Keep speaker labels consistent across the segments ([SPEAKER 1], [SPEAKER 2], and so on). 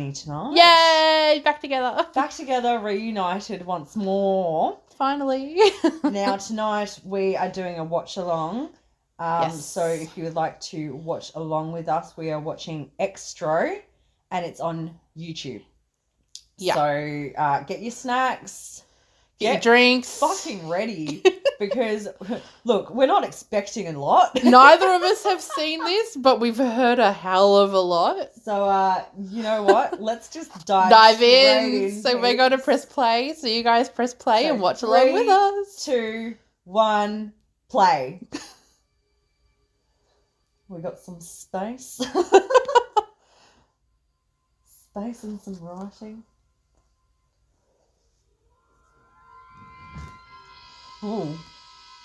[SPEAKER 1] my tonight.
[SPEAKER 2] Yay! Back together.
[SPEAKER 1] Back together, reunited once more.
[SPEAKER 2] Finally.
[SPEAKER 1] now, tonight we are doing a watch along. Um,
[SPEAKER 2] Yes.
[SPEAKER 1] So, if you would like to watch along with us, we are watching Xtro and it's on YouTube.
[SPEAKER 2] Yeah.
[SPEAKER 1] So, uh, get your snacks,
[SPEAKER 2] Get drinks.
[SPEAKER 1] fucking ready because, look, we're not expecting a lot.
[SPEAKER 2] Neither of us have seen this, but we've heard a hell of a lot.
[SPEAKER 1] So, uh, you know what? Let's just dive,
[SPEAKER 2] Dive
[SPEAKER 1] straight
[SPEAKER 2] in. So we're going to press play. So you guys press play
[SPEAKER 1] So
[SPEAKER 2] and watch along with us.
[SPEAKER 1] Two, one, play. we got some space. space and some writing. Ooh,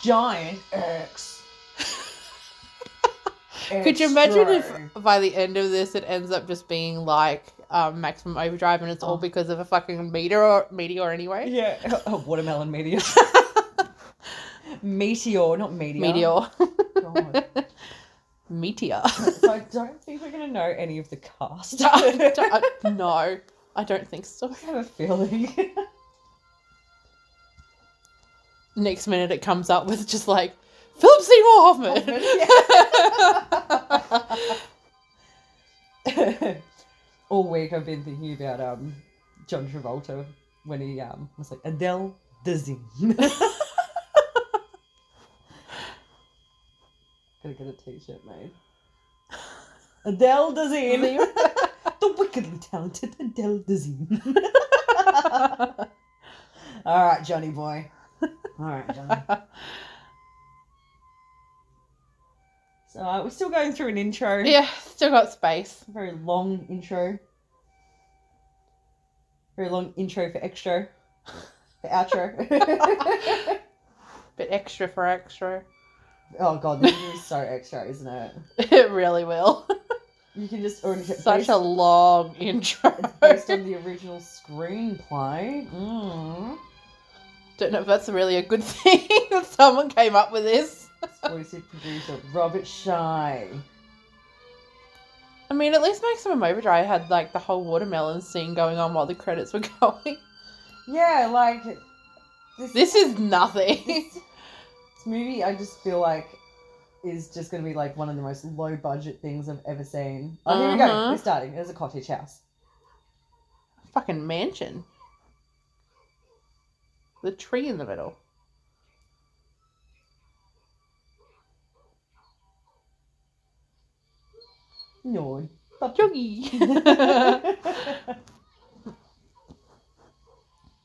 [SPEAKER 1] giant X.
[SPEAKER 2] Could you imagine if by the end of this it ends up just being like um, maximum overdrive and it's all
[SPEAKER 1] Oh.
[SPEAKER 2] because of a fucking meteor meteor anyway?
[SPEAKER 1] Yeah, a watermelon meteor. meteor, not meteor.
[SPEAKER 2] Meteor.
[SPEAKER 1] God.
[SPEAKER 2] meteor.
[SPEAKER 1] So I don't think we're gonna know any of the cast.
[SPEAKER 2] I
[SPEAKER 1] I
[SPEAKER 2] no, I don't think so.
[SPEAKER 1] I have a feeling.
[SPEAKER 2] Next minute it comes up with just like Philip Seymour Hoffman.
[SPEAKER 1] All week I've been thinking about um John Travolta when he um was like Adele Dazeem. Gotta get a t-shirt made. Adele Dazeem. the wickedly talented Adele Dazeem. All right, Johnny boy. All right, Johnny. So uh, we're still going through an intro.
[SPEAKER 2] yeah, still got space.
[SPEAKER 1] Very long intro. Very long intro for extra. For outro.
[SPEAKER 2] Bit extra for extra.
[SPEAKER 1] oh god, this is so extra, isn't it?
[SPEAKER 2] It really will.
[SPEAKER 1] You can just already get
[SPEAKER 2] Such
[SPEAKER 1] based,
[SPEAKER 2] a long intro.
[SPEAKER 1] it's based on the original screenplay. Mm.
[SPEAKER 2] Don't know if that's really a good thing that someone came up with this.
[SPEAKER 1] Exclusive producer Robert Shy.
[SPEAKER 2] I mean, at least Maximum Overdrive had like the whole watermelon scene going on while the credits were going.
[SPEAKER 1] Yeah, like this,
[SPEAKER 2] This is nothing.
[SPEAKER 1] this, this movie. I just feel like is just going to be like one of the most low budget things I've ever seen. Oh, here we go.
[SPEAKER 2] Uh-huh.
[SPEAKER 1] We're starting. There's a cottage house.
[SPEAKER 2] Fucking mansion. The tree in the middle.
[SPEAKER 1] No.
[SPEAKER 2] Joggy.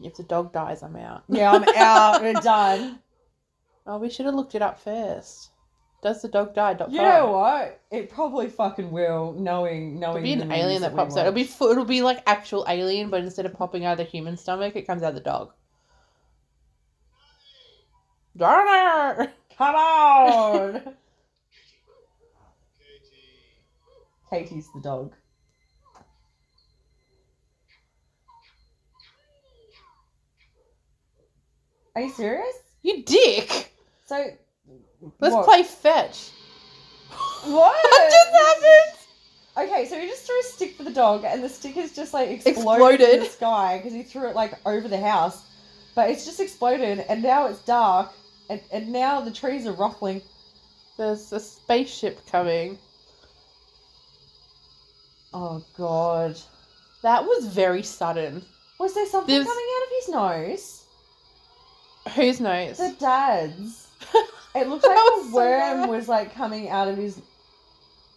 [SPEAKER 2] if the dog dies, I'm out.
[SPEAKER 1] yeah, I'm out. We're done.
[SPEAKER 2] Oh, we should have looked it up first. Does the dog die? Dot
[SPEAKER 1] You know what? It probably fucking will. Knowing, knowing.
[SPEAKER 2] It'll be
[SPEAKER 1] the
[SPEAKER 2] an
[SPEAKER 1] movies
[SPEAKER 2] alien that
[SPEAKER 1] we
[SPEAKER 2] pops out. It'll be fu- it'll be like actual alien, but instead of popping out of the human stomach, it comes out of the dog. Darner!
[SPEAKER 1] Come on. Katie's the dog. Are you serious?
[SPEAKER 2] You dick!
[SPEAKER 1] So
[SPEAKER 2] Let's
[SPEAKER 1] what?
[SPEAKER 2] play fetch.
[SPEAKER 1] What?
[SPEAKER 2] What just happened?
[SPEAKER 1] Okay, so he just threw a stick for the dog, and the stick is just like exploded, in the sky because he threw it like over the house. But it's just exploded, and now it's dark, and, and now the trees are ruffling.
[SPEAKER 2] There's a spaceship coming.
[SPEAKER 1] Oh god.
[SPEAKER 2] That was very sudden.
[SPEAKER 1] Was there something
[SPEAKER 2] There's-
[SPEAKER 1] coming out of his nose?
[SPEAKER 2] Whose nose?
[SPEAKER 1] The dad's. It looked like a
[SPEAKER 2] so
[SPEAKER 1] worm
[SPEAKER 2] bad.
[SPEAKER 1] was like coming out of his.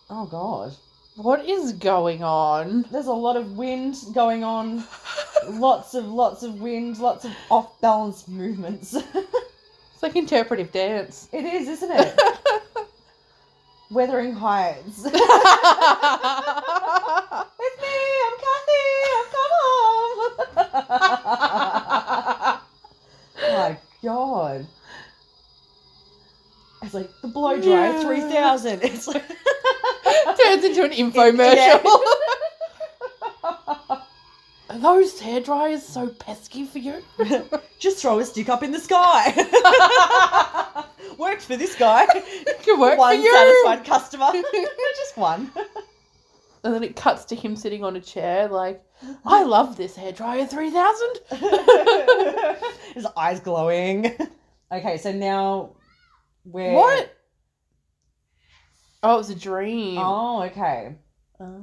[SPEAKER 1] Oh god.
[SPEAKER 2] What is going on?
[SPEAKER 1] There's a lot of wind going on. lots of lots of wind. Lots of off balance movements.
[SPEAKER 2] It's like interpretive dance.
[SPEAKER 1] it is, isn't it? Wuthering Heights. it's me. I'm Kathy. I've come home. My God. It's like the blow dry
[SPEAKER 2] Yeah.
[SPEAKER 1] 3000. It's like.
[SPEAKER 2] Turns into an infomercial. Are those hair dryers so pesky for you?
[SPEAKER 1] Just throw a stick up in the sky. Worked for this guy.
[SPEAKER 2] Could work
[SPEAKER 1] one
[SPEAKER 2] for you.
[SPEAKER 1] satisfied customer. Just one.
[SPEAKER 2] And then it cuts to him sitting on a chair, like, I love this hairdryer 3000.
[SPEAKER 1] His eyes glowing. Okay, so now we're
[SPEAKER 2] What? Oh, it was a dream.
[SPEAKER 1] Oh, okay.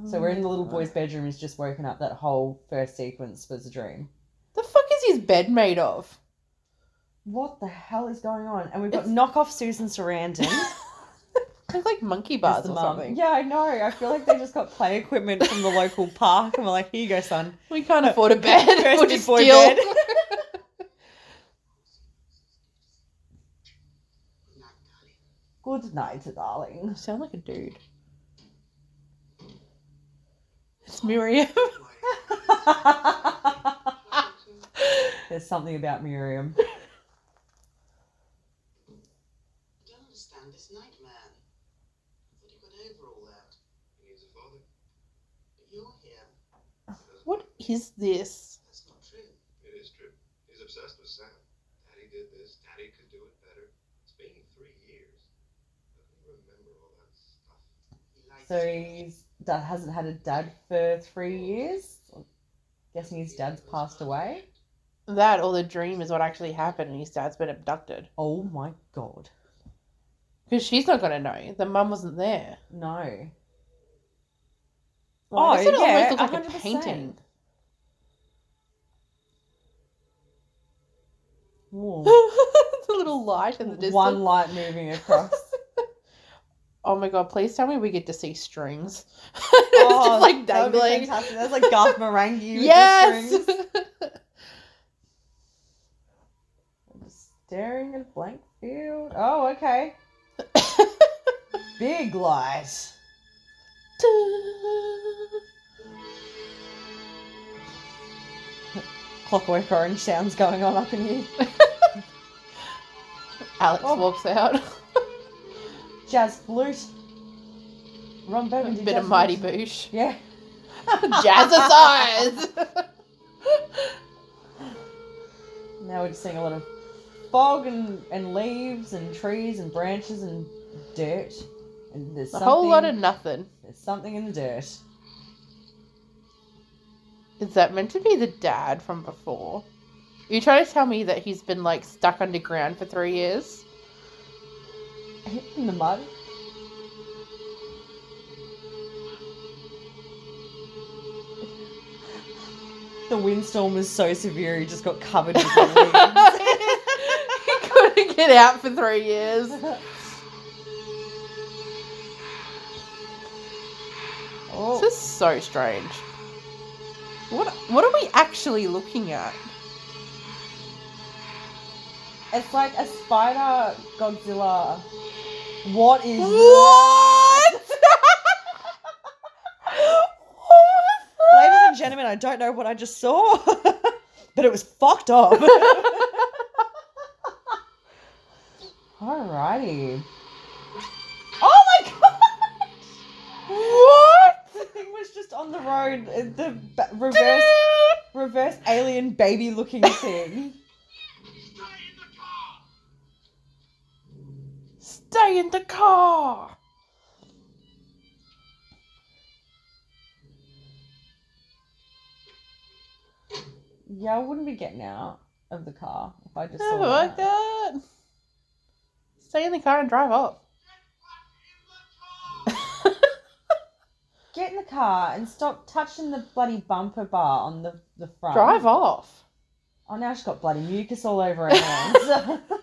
[SPEAKER 1] So we're in the little
[SPEAKER 2] Oh.
[SPEAKER 1] boy's bedroom. He's just woken up. That whole first sequence was a dream.
[SPEAKER 2] The fuck is his bed made of?
[SPEAKER 1] What the hell is going on? And we've got
[SPEAKER 2] It's-
[SPEAKER 1] knockoff Susan Sarandon.
[SPEAKER 2] They're like monkey bars or something.
[SPEAKER 1] Yeah, I know. I feel like they just got play equipment from the local park and we're like, here you go, son.
[SPEAKER 2] We can't afford a bed. We'll just
[SPEAKER 1] boy
[SPEAKER 2] steal.
[SPEAKER 1] bed. Good night, darling.
[SPEAKER 2] Sound like a dude. It's Miriam.
[SPEAKER 1] There's something about Miriam.
[SPEAKER 3] Don't understand this nightmare. I thought you got over all that.
[SPEAKER 4] He needs a father.
[SPEAKER 3] But you're here.
[SPEAKER 2] what is this?
[SPEAKER 3] That's not true.
[SPEAKER 4] It is true. He's obsessed with Sam. Daddy did this. Daddy could do it better. It's been three years. How can you remember all that stuff?
[SPEAKER 3] He lied
[SPEAKER 1] So he's dad hasn't had a dad for three years. Guessing his dad's passed away.
[SPEAKER 2] That or the dream is what actually happened and his dad's been abducted.
[SPEAKER 1] Oh my god.
[SPEAKER 2] Because she's not going to know. The mum wasn't there.
[SPEAKER 1] No.
[SPEAKER 2] Why
[SPEAKER 1] Oh,
[SPEAKER 2] it
[SPEAKER 1] yeah,
[SPEAKER 2] almost look like a
[SPEAKER 1] 100%.
[SPEAKER 2] painting? The little light in the distance.
[SPEAKER 1] One light moving across.
[SPEAKER 2] Oh my god, please tell me we get to see strings.
[SPEAKER 1] Oh,
[SPEAKER 2] like
[SPEAKER 1] that
[SPEAKER 2] dangling.
[SPEAKER 1] fantastic. That's like Garth Marenghi with
[SPEAKER 2] Yes!
[SPEAKER 1] the strings. I'm just staring at blank field. Oh, okay. Big light. Clockwork orange sounds going on up in here.
[SPEAKER 2] Alex
[SPEAKER 1] Oh.
[SPEAKER 2] walks out.
[SPEAKER 1] Jazz flute. Ron Burgundy.
[SPEAKER 2] Bit
[SPEAKER 1] jazz
[SPEAKER 2] of Mighty. Boosh.
[SPEAKER 1] Yeah.
[SPEAKER 2] Jazzercise!
[SPEAKER 1] Now we're just seeing a lot of fog and, and leaves and trees and branches and dirt. And there's
[SPEAKER 2] A whole lot of nothing.
[SPEAKER 1] there's something in the dirt.
[SPEAKER 2] Is that meant to be the dad from before? You trying to tell me that he's been like stuck underground for three years?
[SPEAKER 1] In the mud. The windstorm was so severe he just got covered with leaves.
[SPEAKER 2] he couldn't get out for three years.
[SPEAKER 1] oh,
[SPEAKER 2] This is so strange. What what are we actually looking at?
[SPEAKER 1] it's like a spider Godzilla. What is
[SPEAKER 2] What?
[SPEAKER 1] Ladies and gentlemen, I don't know what I just saw, but it was fucked up. Alrighty. Oh my god!
[SPEAKER 2] what?
[SPEAKER 1] The thing was just on the road. uh, The ba- reverse, reverse alien baby looking thing.
[SPEAKER 2] Stay in the car.
[SPEAKER 1] Yeah, I wouldn't be getting out of the car if I just
[SPEAKER 2] Oh
[SPEAKER 1] saw
[SPEAKER 2] my
[SPEAKER 1] that.
[SPEAKER 2] god. Stay in the car and drive off.
[SPEAKER 1] Get in the car and stop touching the bloody bumper bar on the, the front.
[SPEAKER 2] drive off.
[SPEAKER 1] Oh, now she's got bloody mucus all over her hands.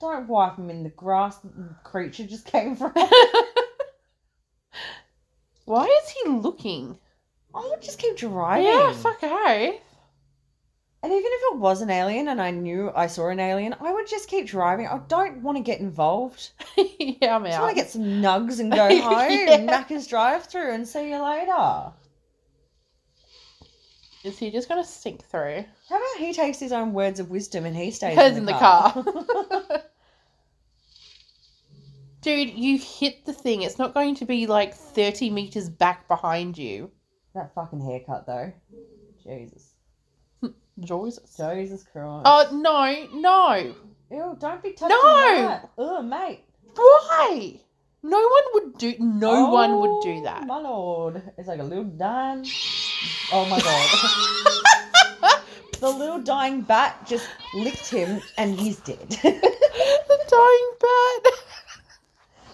[SPEAKER 1] don't wipe them in the grass the creature just came from.
[SPEAKER 2] Why is he looking?
[SPEAKER 1] I would just keep driving.
[SPEAKER 2] Yeah, fuck hey.
[SPEAKER 1] And even if it was an alien and I knew I saw an alien, I would just keep driving. I don't want to get involved.
[SPEAKER 2] yeah, I'm
[SPEAKER 1] I just
[SPEAKER 2] out.
[SPEAKER 1] want to get some nugs and go home.
[SPEAKER 2] Yeah.
[SPEAKER 1] Macca's drive through and see you later.
[SPEAKER 2] Is he just gonna sink through?
[SPEAKER 1] How about he takes his own words of wisdom and he stays
[SPEAKER 2] Goes
[SPEAKER 1] in the,
[SPEAKER 2] in the
[SPEAKER 1] car?
[SPEAKER 2] Dude, you hit the thing. It's not going to be like 30 meters back behind you.
[SPEAKER 1] that fucking haircut though. Jesus.
[SPEAKER 2] Jesus.
[SPEAKER 1] Jesus Christ.
[SPEAKER 2] Oh, no, no.
[SPEAKER 1] Ew, don't be touching
[SPEAKER 2] No!
[SPEAKER 1] that. Ugh, mate.
[SPEAKER 2] Why? No one would do. No one would do
[SPEAKER 1] Oh,
[SPEAKER 2] that.
[SPEAKER 1] My lord. It's like a little dying. Oh my god. the little dying bat just licked him and he's dead.
[SPEAKER 2] the dying bat.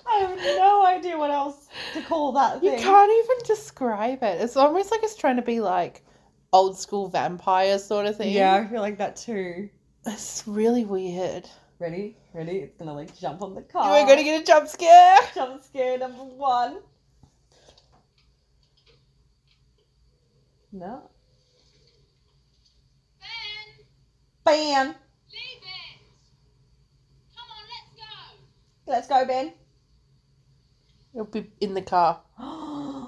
[SPEAKER 1] I have no idea what else to call that thing.
[SPEAKER 2] You can't even describe it. It's almost like it's trying to be like old school vampire sort of thing.
[SPEAKER 1] Yeah, I feel like that too.
[SPEAKER 2] It's really weird.
[SPEAKER 1] Ready? Ready? It's gonna like jump on the car.
[SPEAKER 2] We're to get a jump scare.
[SPEAKER 1] jump scare number one. No.
[SPEAKER 5] Ben,
[SPEAKER 1] Ben.
[SPEAKER 5] leave it. Come on, let's go.
[SPEAKER 1] Let's go, Ben.
[SPEAKER 2] He'll be in the car.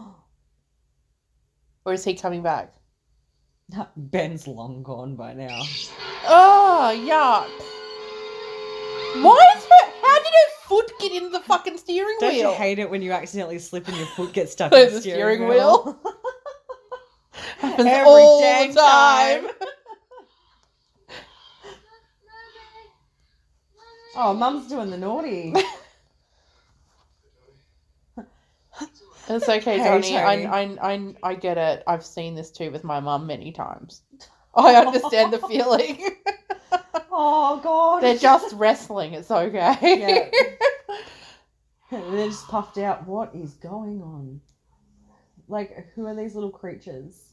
[SPEAKER 2] Or is he coming back?
[SPEAKER 1] Ben's long gone by now.
[SPEAKER 2] Oh, yuck. Why is her. How did her foot get in the fucking steering wheel?
[SPEAKER 1] Don't
[SPEAKER 2] wheel?
[SPEAKER 1] you hate it when you accidentally slip and your foot gets stuck
[SPEAKER 2] In
[SPEAKER 1] the, steering, wheel?
[SPEAKER 2] Happens
[SPEAKER 1] Every
[SPEAKER 2] all
[SPEAKER 1] damn
[SPEAKER 2] the time.
[SPEAKER 1] oh, Mum's doing the naughty.
[SPEAKER 2] It's okay,
[SPEAKER 1] Hey,
[SPEAKER 2] Johnny.
[SPEAKER 1] Tony.
[SPEAKER 2] I, I, I, I get it. I've seen this too with my mum many times. I understand the feeling.
[SPEAKER 1] Oh God.
[SPEAKER 2] They're just wrestling. It's okay.
[SPEAKER 1] They're just puffed out. What is going on? Like, who are these little creatures?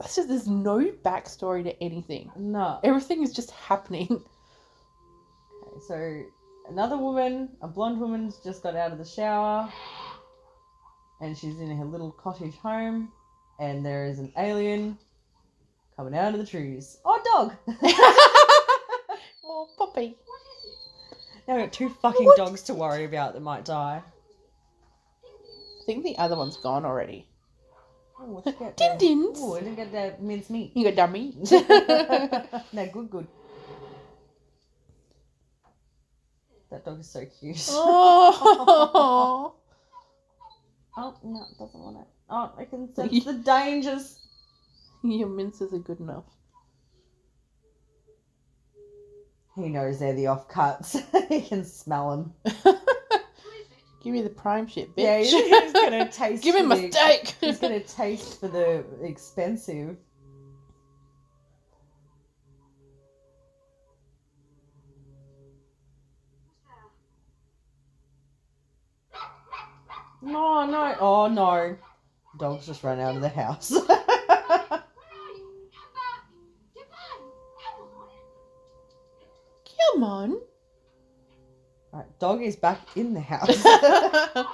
[SPEAKER 2] It's just there's no backstory to anything.
[SPEAKER 1] No.
[SPEAKER 2] Everything is just happening.
[SPEAKER 1] Okay, so another woman, a blonde woman's just got out of the shower, and she's in her little cottage home, and there is an alien coming out of the trees. Oh, dog!
[SPEAKER 2] oh, puppy.
[SPEAKER 1] now we've got two fucking
[SPEAKER 2] What?
[SPEAKER 1] dogs to worry about that might die.
[SPEAKER 2] I think the other one's gone already.
[SPEAKER 1] Oh, let's get
[SPEAKER 2] Din dins.
[SPEAKER 1] Oh, I didn't get the mince meat.
[SPEAKER 2] You got dummy.
[SPEAKER 1] no, good, good. That dog is so cute.
[SPEAKER 2] oh.
[SPEAKER 1] Oh, no, it doesn't want it. Oh, I can sense the dangers.
[SPEAKER 2] Your minces are good enough.
[SPEAKER 1] He knows they're the offcuts. he can smell them.
[SPEAKER 2] Give me the prime shit, bitch.
[SPEAKER 1] Yeah, he's, gonna taste.
[SPEAKER 2] Give my
[SPEAKER 1] the-
[SPEAKER 2] steak.
[SPEAKER 1] He's gonna taste for the expensive. No, no, oh no. Dog's just run out of the house.
[SPEAKER 5] Right, come back. Get back. Come on.
[SPEAKER 1] Right, dog is back in the house.
[SPEAKER 2] Are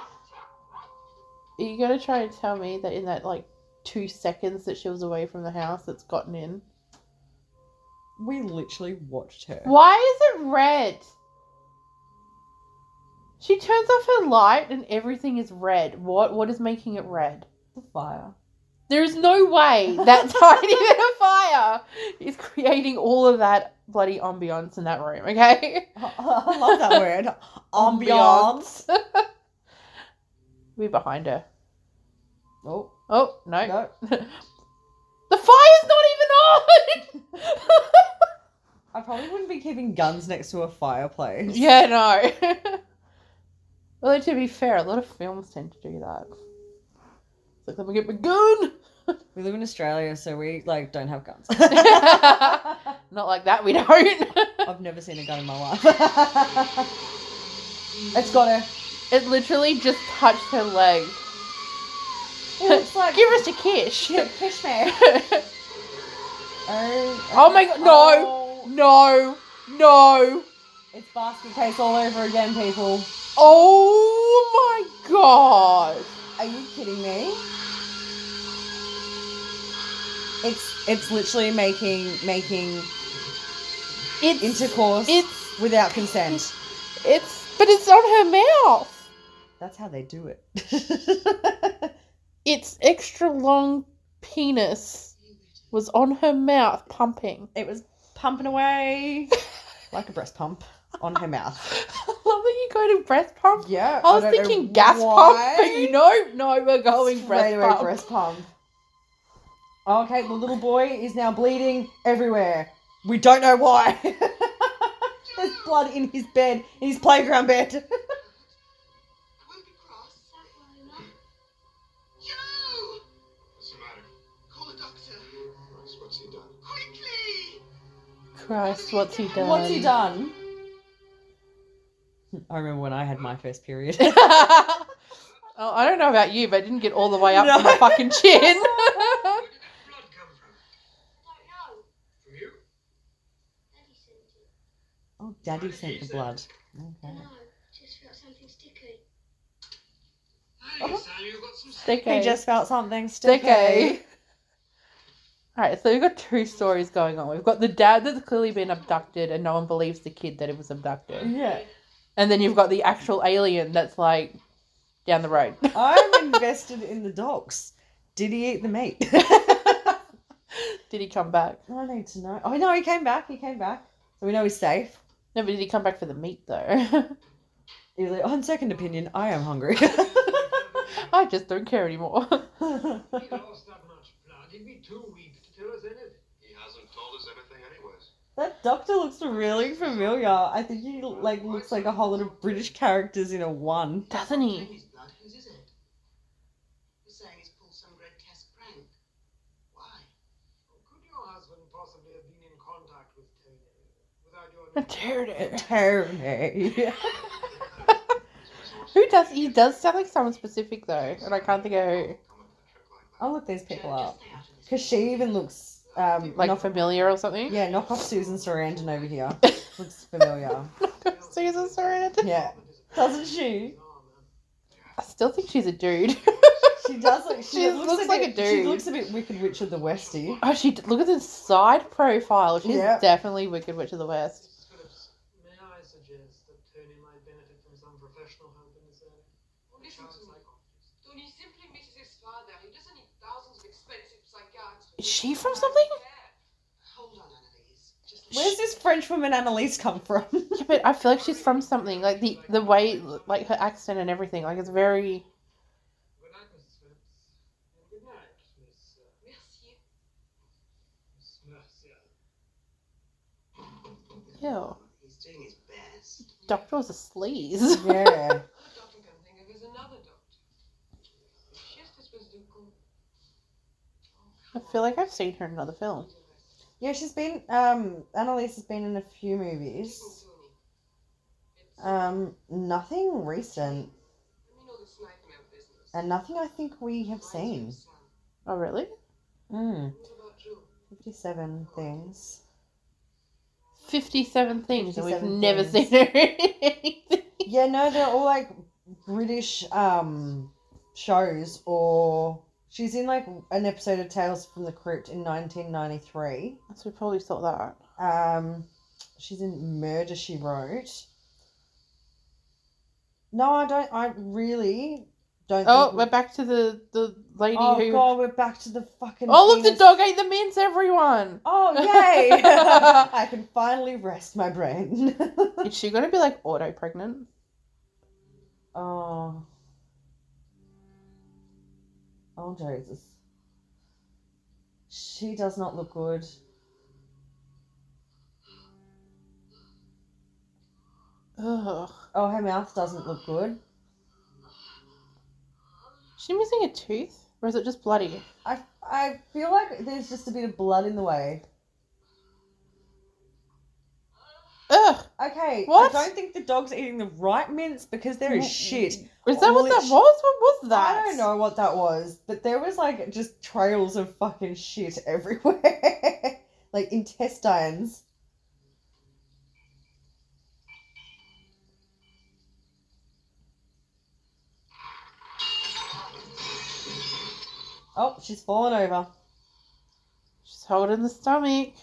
[SPEAKER 2] you gonna try and tell me that in that like two seconds that she was away from the house, it's gotten in?
[SPEAKER 1] we literally watched her.
[SPEAKER 2] Why is it red? She turns off her light and everything is red. What? What is making it red?
[SPEAKER 1] The fire.
[SPEAKER 2] There is no way that tiny bit of fire is creating all of that bloody ambiance in that room. Okay.
[SPEAKER 1] I love that word. ambiance.
[SPEAKER 2] We're behind her.
[SPEAKER 1] Oh,
[SPEAKER 2] Oh no.
[SPEAKER 1] no.
[SPEAKER 2] the fire's not even on.
[SPEAKER 1] I probably wouldn't be keeping guns next to a fireplace.
[SPEAKER 2] yeah, no. well, to be fair, a lot of films tend to do that. It's like, let me get my gun.
[SPEAKER 1] We live in Australia, so we like don't have guns.
[SPEAKER 2] Not like that, we don't.
[SPEAKER 1] I've never seen a gun in my life. it's got her.
[SPEAKER 2] it literally just touched her leg.
[SPEAKER 1] It's like
[SPEAKER 2] Give us a kiss.
[SPEAKER 1] fish man. Oh,
[SPEAKER 2] Oh my God, no.
[SPEAKER 1] Oh,
[SPEAKER 2] no, no.
[SPEAKER 1] it's basket case all over again, people.
[SPEAKER 2] Oh my god.
[SPEAKER 1] Are you kidding me? It's it's literally making making
[SPEAKER 2] It's
[SPEAKER 1] intercourse
[SPEAKER 2] it's
[SPEAKER 1] without consent.
[SPEAKER 2] it's but it's on her mouth.
[SPEAKER 1] That's how they do it.
[SPEAKER 2] Its extra long penis was on her mouth pumping.
[SPEAKER 1] it was pumping away like a breast pump on her mouth.
[SPEAKER 2] I love that you go to breast pump.
[SPEAKER 1] Yeah,
[SPEAKER 2] I was thinking gas pump, but you know, no, we're going breast pump.
[SPEAKER 1] breast pump. Okay, the little boy is now bleeding everywhere. We don't know why. There's blood in his bed, in his playground bed.
[SPEAKER 3] I won't be cross.
[SPEAKER 5] Don't worry, Mum.
[SPEAKER 3] Joe!
[SPEAKER 4] What's the matter?
[SPEAKER 3] Call a doctor.
[SPEAKER 4] Christ, what's he done?
[SPEAKER 3] Quickly!
[SPEAKER 2] Christ, what's he done?
[SPEAKER 1] What's he done? I remember when I had my first period.
[SPEAKER 2] oh, I don't know about you, but I didn't get all the way up
[SPEAKER 1] No.
[SPEAKER 2] to my fucking chin.
[SPEAKER 4] Where did that blood come from?
[SPEAKER 5] Don't know.
[SPEAKER 4] From you?
[SPEAKER 5] Daddy sent it.
[SPEAKER 1] oh, Daddy sent the blood. Okay.
[SPEAKER 5] No, just felt something sticky.
[SPEAKER 4] Hey, uh-huh.
[SPEAKER 1] Oh.
[SPEAKER 4] Sam, you've got some
[SPEAKER 2] Sticky.
[SPEAKER 1] He just felt something sticky.
[SPEAKER 2] Sticky. Alright, so we've got two stories going on. We've got the dad that's clearly been abducted and no one believes the kid that it was abducted.
[SPEAKER 1] Yeah.
[SPEAKER 2] And then you've got the actual alien that's like down the road.
[SPEAKER 1] I'm invested in the dogs. Did he eat the meat?
[SPEAKER 2] did he come back?
[SPEAKER 1] I need to know. Oh no, he came back. He came back. So we know he's safe.
[SPEAKER 2] No, but did he come back for the meat though?
[SPEAKER 1] He's like, on second opinion, I am hungry.
[SPEAKER 2] I just don't care anymore.
[SPEAKER 6] He lost that much blood. He'd be too weak to tell us anything.
[SPEAKER 4] He hasn't told us anything anyways.
[SPEAKER 1] that doctor looks really familiar. I think he like looks like a whole lot of British characters in a one.
[SPEAKER 2] Doesn't he?
[SPEAKER 3] Tony's blood, whose is it? You're saying he's pulled some grotesque prank. Why?
[SPEAKER 6] Could your husband possibly have been in contact with Tony without your
[SPEAKER 2] Tear it.
[SPEAKER 1] Tony.
[SPEAKER 2] Who does he does sound like someone specific though, and I can't think of who.
[SPEAKER 1] I'll look these people up
[SPEAKER 3] just stay out of this.
[SPEAKER 1] because she even looks um
[SPEAKER 2] Like
[SPEAKER 1] knock,
[SPEAKER 2] familiar or something.
[SPEAKER 1] yeah knock off Susan Sarandon over here. looks familiar.
[SPEAKER 2] Susan Sarandon.
[SPEAKER 1] Yeah, doesn't she?
[SPEAKER 2] I still think she's a dude.
[SPEAKER 1] She does look. She,
[SPEAKER 2] She
[SPEAKER 1] looks,
[SPEAKER 2] looks
[SPEAKER 1] a
[SPEAKER 2] like a
[SPEAKER 1] She
[SPEAKER 2] dude.
[SPEAKER 1] looks a bit Wicked Witch of the Westy.
[SPEAKER 2] oh, she look at the side profile. She's
[SPEAKER 1] Yeah.
[SPEAKER 2] definitely Wicked Witch of the West.
[SPEAKER 6] Phillips, may I suggest that Tony might benefit from some professional help in this area?
[SPEAKER 7] Listen
[SPEAKER 6] Child
[SPEAKER 7] to me.
[SPEAKER 6] psychologist.
[SPEAKER 7] Tony simply misses his father. He doesn't need thousands of expensive psychiatrists.
[SPEAKER 2] Is she from something?
[SPEAKER 3] Hold on,
[SPEAKER 1] Where's this French woman Annalise come from?
[SPEAKER 2] Yeah, but I feel like she's from something. Like the the way, like her accent and everything. Like it's very.
[SPEAKER 6] Good night, Mrs. Phillips. And good night, Miss, uh,
[SPEAKER 7] Merci.
[SPEAKER 6] Miss Mercier.
[SPEAKER 2] Ew.
[SPEAKER 3] He's doing his best.
[SPEAKER 2] Doctor was a sleaze.
[SPEAKER 1] yeah.
[SPEAKER 7] All doctor can think of is another doctor. Just as was Duco.
[SPEAKER 2] I feel like I've seen her in another film.
[SPEAKER 1] Yeah, she's been. Um, Annalise has been in a few movies. Um, nothing recent,
[SPEAKER 7] Let me know this nightmare business.
[SPEAKER 1] and nothing I think we have seen.
[SPEAKER 2] Oh really?
[SPEAKER 7] About you?
[SPEAKER 1] Fifty-seven things.
[SPEAKER 2] Fifty-seven things, and we've
[SPEAKER 1] 57
[SPEAKER 2] never
[SPEAKER 1] things.
[SPEAKER 2] seen her in anything.
[SPEAKER 1] Yeah, no, they're all like British um shows, or she's in like an episode of Tales from the Crypt in 1993.
[SPEAKER 2] So we probably saw that.
[SPEAKER 1] Um, she's in Murder She Wrote. No, I don't. I really don't.
[SPEAKER 2] Oh,
[SPEAKER 1] think we-
[SPEAKER 2] we're back to the the lady who.
[SPEAKER 1] Oh
[SPEAKER 2] who.
[SPEAKER 1] god, we're back to the fucking.
[SPEAKER 2] Oh look, the
[SPEAKER 1] penis.
[SPEAKER 2] dog ate the mince, everyone.
[SPEAKER 1] Oh yay! I can finally rest my brain.
[SPEAKER 2] Is she gonna be like auto pregnant?
[SPEAKER 1] oh. Oh Jesus. She does not look good.
[SPEAKER 2] Ugh.
[SPEAKER 1] Oh, her mouth doesn't look good.
[SPEAKER 2] Is she missing a tooth, or is it just bloody?
[SPEAKER 1] I I feel like there's just a bit of blood in the way.
[SPEAKER 2] Ugh.
[SPEAKER 1] Okay,
[SPEAKER 2] What?
[SPEAKER 1] I don't think the dog's eating the right mince because there is shit.
[SPEAKER 2] Is that what that was? What was that?
[SPEAKER 1] I don't know what that was, but there was like just trails of fucking shit everywhere. like intestines. Oh, she's fallen over.
[SPEAKER 2] She's holding the stomach.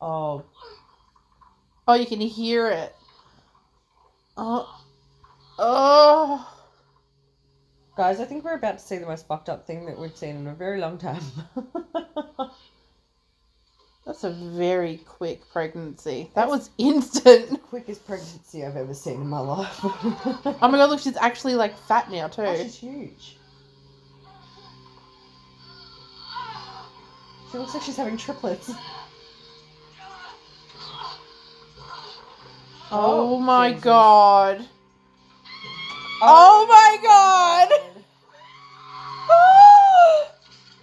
[SPEAKER 1] Oh,
[SPEAKER 2] Oh, you can hear it. Oh. Oh.
[SPEAKER 1] guys, I think we're about to see the most fucked up thing that we've seen in a very long time.
[SPEAKER 2] That's a very quick pregnancy. That was instant.
[SPEAKER 1] Quickest pregnancy I've ever seen in my life.
[SPEAKER 2] Oh my god, look, she's actually like fat now too.
[SPEAKER 1] Oh, she's huge. She looks like she's having triplets.
[SPEAKER 2] Oh, oh, my
[SPEAKER 1] Jesus.
[SPEAKER 2] god. Oh, oh my god.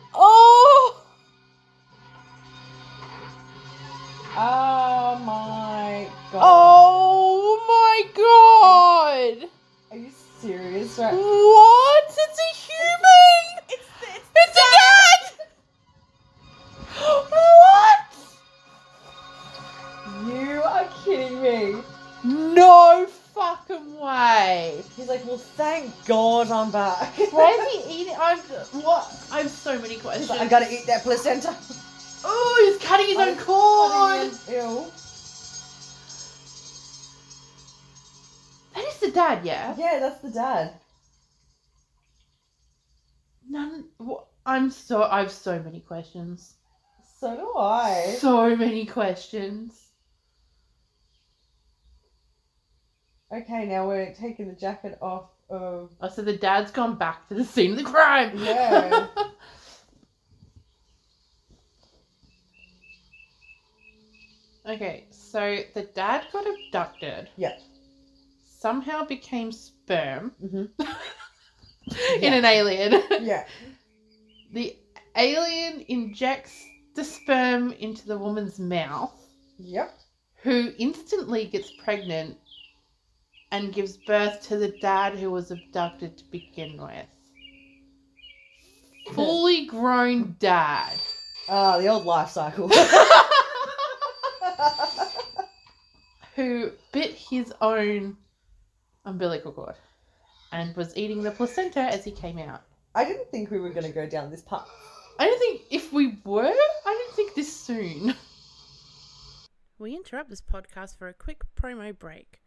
[SPEAKER 2] oh.
[SPEAKER 1] Oh my god.
[SPEAKER 2] Oh my god.
[SPEAKER 1] Are you serious? Right?
[SPEAKER 2] What? No fucking way.
[SPEAKER 1] He's like, well, thank God I'm back.
[SPEAKER 2] Why is he eating? I'm what? I have so many
[SPEAKER 1] He's
[SPEAKER 2] questions.
[SPEAKER 1] like, I gotta eat that placenta.
[SPEAKER 2] Oh, he's cutting his own cord.
[SPEAKER 1] Ew.
[SPEAKER 2] That is the dad, yeah.
[SPEAKER 1] Yeah, that's the dad.
[SPEAKER 2] None. wha- I'm so. I have so many questions.
[SPEAKER 1] So do I.
[SPEAKER 2] So many questions.
[SPEAKER 1] Okay, now we're taking the jacket off of.
[SPEAKER 2] Oh, so the dad's gone back to the scene of the crime.
[SPEAKER 1] Yeah.
[SPEAKER 2] okay, so the dad got abducted.
[SPEAKER 1] Yeah.
[SPEAKER 2] Somehow became sperm
[SPEAKER 1] hmm
[SPEAKER 2] in an alien.
[SPEAKER 1] Yeah.
[SPEAKER 2] the alien injects the sperm into the woman's mouth,
[SPEAKER 1] Yep.
[SPEAKER 2] who instantly gets pregnant and gives birth to the dad who was abducted to begin with. Fully grown dad.
[SPEAKER 1] Ah, the old life cycle.
[SPEAKER 2] who bit his own umbilical cord and was eating the placenta as he came out.
[SPEAKER 1] I didn't think we were gonna go down this path.
[SPEAKER 2] I don't think if we were, I don't think this soon. We interrupt this podcast for a quick promo break.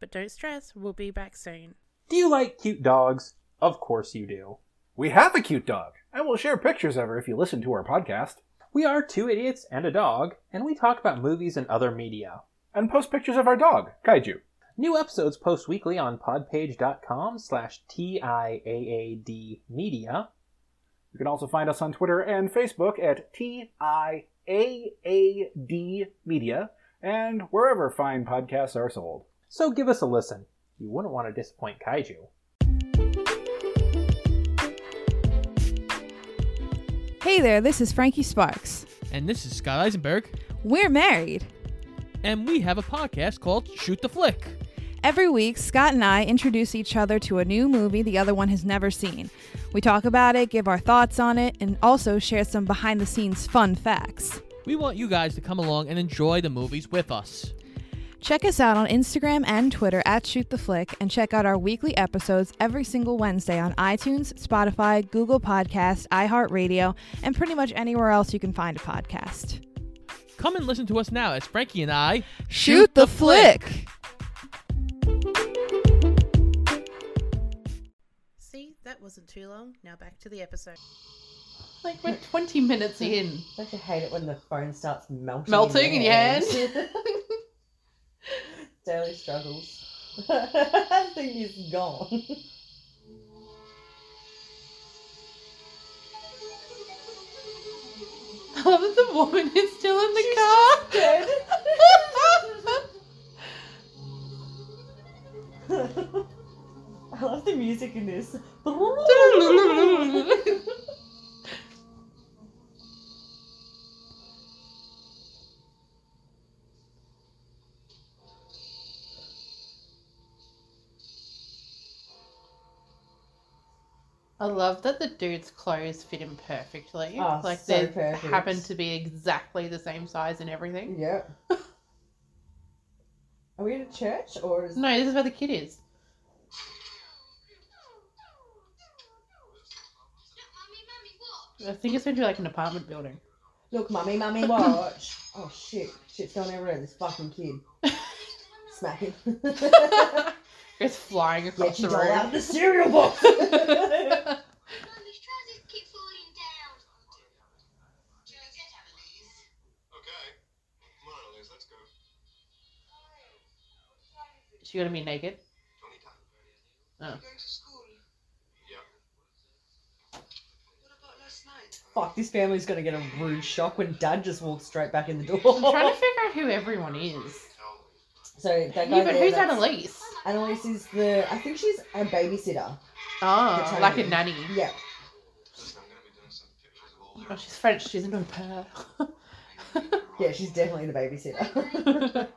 [SPEAKER 2] But don't stress, we'll be back soon.
[SPEAKER 8] Do you like cute dogs? Of course you do.
[SPEAKER 9] We have a cute dog, and we'll share pictures of her if you listen to our podcast.
[SPEAKER 8] We are two idiots and a dog, and we talk about movies and other media.
[SPEAKER 9] And post pictures of our dog, Kaiju.
[SPEAKER 8] New episodes post weekly on podpage.com slash TIAAD media.
[SPEAKER 9] You can also find us on Twitter and Facebook at TIAAD Media, and wherever fine podcasts are sold.
[SPEAKER 8] So give us a listen. You wouldn't want to disappoint Kaiju.
[SPEAKER 10] Hey there, this is Frankie Sparks.
[SPEAKER 11] And this is Scott Eisenberg,
[SPEAKER 10] We're married.
[SPEAKER 11] and we have a podcast called Shoot the Flick.
[SPEAKER 10] Every week, Scott and I introduce each other to a new movie the other one has never seen. We talk about it, give our thoughts on it, and also share some behind the scenes fun facts.
[SPEAKER 11] We want you guys to come along and enjoy the movies with us.
[SPEAKER 10] Check us out on Instagram and Twitter at Shoot the Flick, and check out our weekly episodes every single Wednesday on iTunes, Spotify, Google Podcasts, iHeartRadio, and pretty much anywhere else you can find a podcast.
[SPEAKER 11] Come and listen to us now as Frankie and I
[SPEAKER 10] Shoot the Flick!
[SPEAKER 2] See, that wasn't too long. Now back to the episode. Like we're 20 minutes in.
[SPEAKER 1] Don't you hate it when the phone starts melting?
[SPEAKER 2] Melting in your hand?
[SPEAKER 1] Daily struggles. that thing is gone.
[SPEAKER 2] I love that the woman is still in the car.
[SPEAKER 1] dead. I love the music in this.
[SPEAKER 2] I love that the dude's clothes fit him perfectly.
[SPEAKER 1] Oh,
[SPEAKER 2] like
[SPEAKER 1] so
[SPEAKER 2] they
[SPEAKER 1] perfect.
[SPEAKER 2] happen to be exactly the same size and everything.
[SPEAKER 1] Yep. Are we in a church or is
[SPEAKER 2] No, this is where the kid is. I think it's meant to be like an apartment building.
[SPEAKER 1] Look, mummy, mummy, watch. oh shit, shit's going everywhere. This fucking kid. Smack him.
[SPEAKER 2] It's flying across the
[SPEAKER 1] doll out of the cereal box.
[SPEAKER 5] Mum, his trousers keep falling down.
[SPEAKER 3] Joe, get Annalise.
[SPEAKER 4] Okay. Come on, Elise, let's go.
[SPEAKER 2] She gonna be naked?
[SPEAKER 4] Tony time.
[SPEAKER 2] Oh.
[SPEAKER 3] Going to school.
[SPEAKER 4] Yeah.
[SPEAKER 3] What about last night?
[SPEAKER 1] Fuck, this family's gonna get a rude shock when dad just walks straight back in the door.
[SPEAKER 2] I'm trying to figure out who everyone is.
[SPEAKER 1] So that guy
[SPEAKER 2] Yeah, but
[SPEAKER 1] there,
[SPEAKER 2] who's
[SPEAKER 1] that's-
[SPEAKER 2] Annalise?
[SPEAKER 1] Annalise is the. I think she's a babysitter.
[SPEAKER 2] Oh, like a nanny.
[SPEAKER 1] Yeah.
[SPEAKER 2] Oh, she's French. She's into her.
[SPEAKER 1] Yeah, she's definitely the babysitter.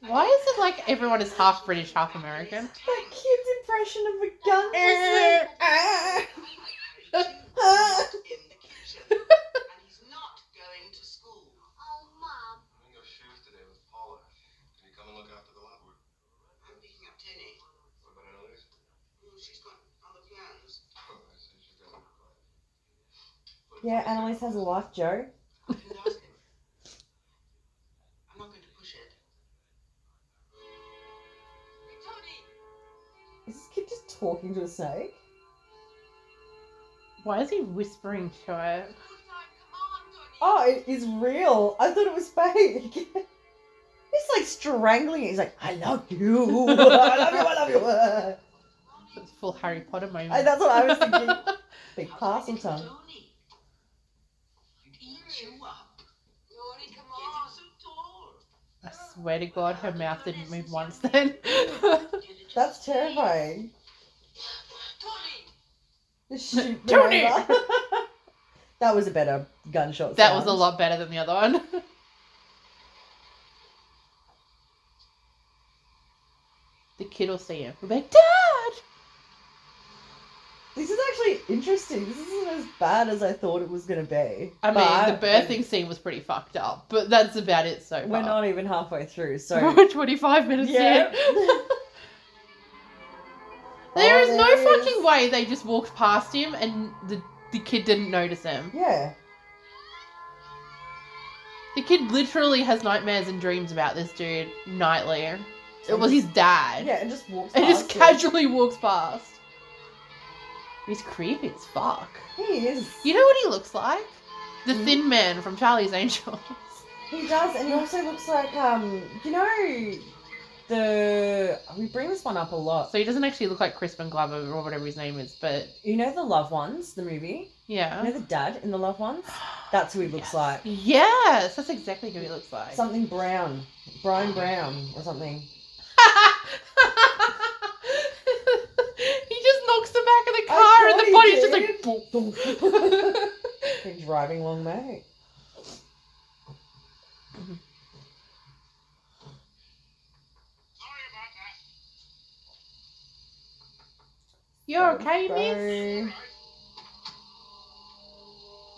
[SPEAKER 2] Why is it like everyone is half British, half American?
[SPEAKER 1] that kid's impression of a gun. Eh. was like, "Ah." Ah.
[SPEAKER 3] in the kitchen, and he's not going to school.
[SPEAKER 5] Oh, Mum.
[SPEAKER 4] I'm in your shoes today with Paula. Can you come and look after the lab work?
[SPEAKER 3] I'm picking up Tony.
[SPEAKER 4] What about Annalise?
[SPEAKER 3] Oh, she's got other plans.
[SPEAKER 4] Oh, I see. She's got a quiet.
[SPEAKER 1] Yeah, Annalise has a life, Joe.
[SPEAKER 3] I didn't ask him. I'm not going to push it. Tony!
[SPEAKER 1] Is this kid just talking to a snake?
[SPEAKER 2] Why is he whispering to her?
[SPEAKER 1] Oh, it is real. I thought it was fake. He's like strangling it. He's like, I love you. I love you. I love you.
[SPEAKER 2] It's full Harry Potter moment.
[SPEAKER 1] I, that's what I was thinking. Big Parseltongue.
[SPEAKER 3] Tony! Eat you up.
[SPEAKER 7] Tony, come
[SPEAKER 3] Getting
[SPEAKER 7] on.
[SPEAKER 3] so tall.
[SPEAKER 2] I swear to God, her mouth didn't move once then.
[SPEAKER 1] That's terrifying.
[SPEAKER 3] Tony!
[SPEAKER 1] Just shoot them
[SPEAKER 2] Tony!
[SPEAKER 1] over. that was a better gunshot.
[SPEAKER 2] that was a lot better than the other one. the kid will see him. He'll be like, Dad!
[SPEAKER 1] This is actually interesting. This isn't as bad as I thought it was going to be.
[SPEAKER 2] I mean, the birthing scene was pretty fucked up, but that's about it so far.
[SPEAKER 1] We're not even halfway through, so
[SPEAKER 2] We're 25 minutes
[SPEAKER 1] Yeah.
[SPEAKER 2] in. There
[SPEAKER 1] Oh,
[SPEAKER 2] is no
[SPEAKER 1] there is.
[SPEAKER 2] fucking way they just walked past him and the, the kid didn't notice him.
[SPEAKER 1] yeah.
[SPEAKER 2] The kid literally has nightmares and dreams about this dude nightly. It was his dad.
[SPEAKER 1] Yeah, and just walks
[SPEAKER 2] And just
[SPEAKER 1] past him.
[SPEAKER 2] casually walks past. He's creepy as fuck.
[SPEAKER 1] He is.
[SPEAKER 2] You know what he looks like? The
[SPEAKER 1] Hmm?
[SPEAKER 2] thin man from Charlie's Angels.
[SPEAKER 1] He does, and he also looks like um, you know, the we bring this one up a lot.
[SPEAKER 2] So he doesn't actually look like Crispin Glover or whatever his name is, but
[SPEAKER 1] You know the Loved Ones, the movie.
[SPEAKER 2] Yeah.
[SPEAKER 1] You know the dad in the Loved Ones. That's who he looks
[SPEAKER 2] Yes.
[SPEAKER 1] like.
[SPEAKER 2] Yes, that's exactly who he looks like.
[SPEAKER 1] Something brown, Brian Brown or something.
[SPEAKER 2] he just knocks the back of the car and the
[SPEAKER 1] he
[SPEAKER 2] just like boom, boom.
[SPEAKER 1] Been driving long.
[SPEAKER 4] Sorry about.
[SPEAKER 2] You're okay, miss?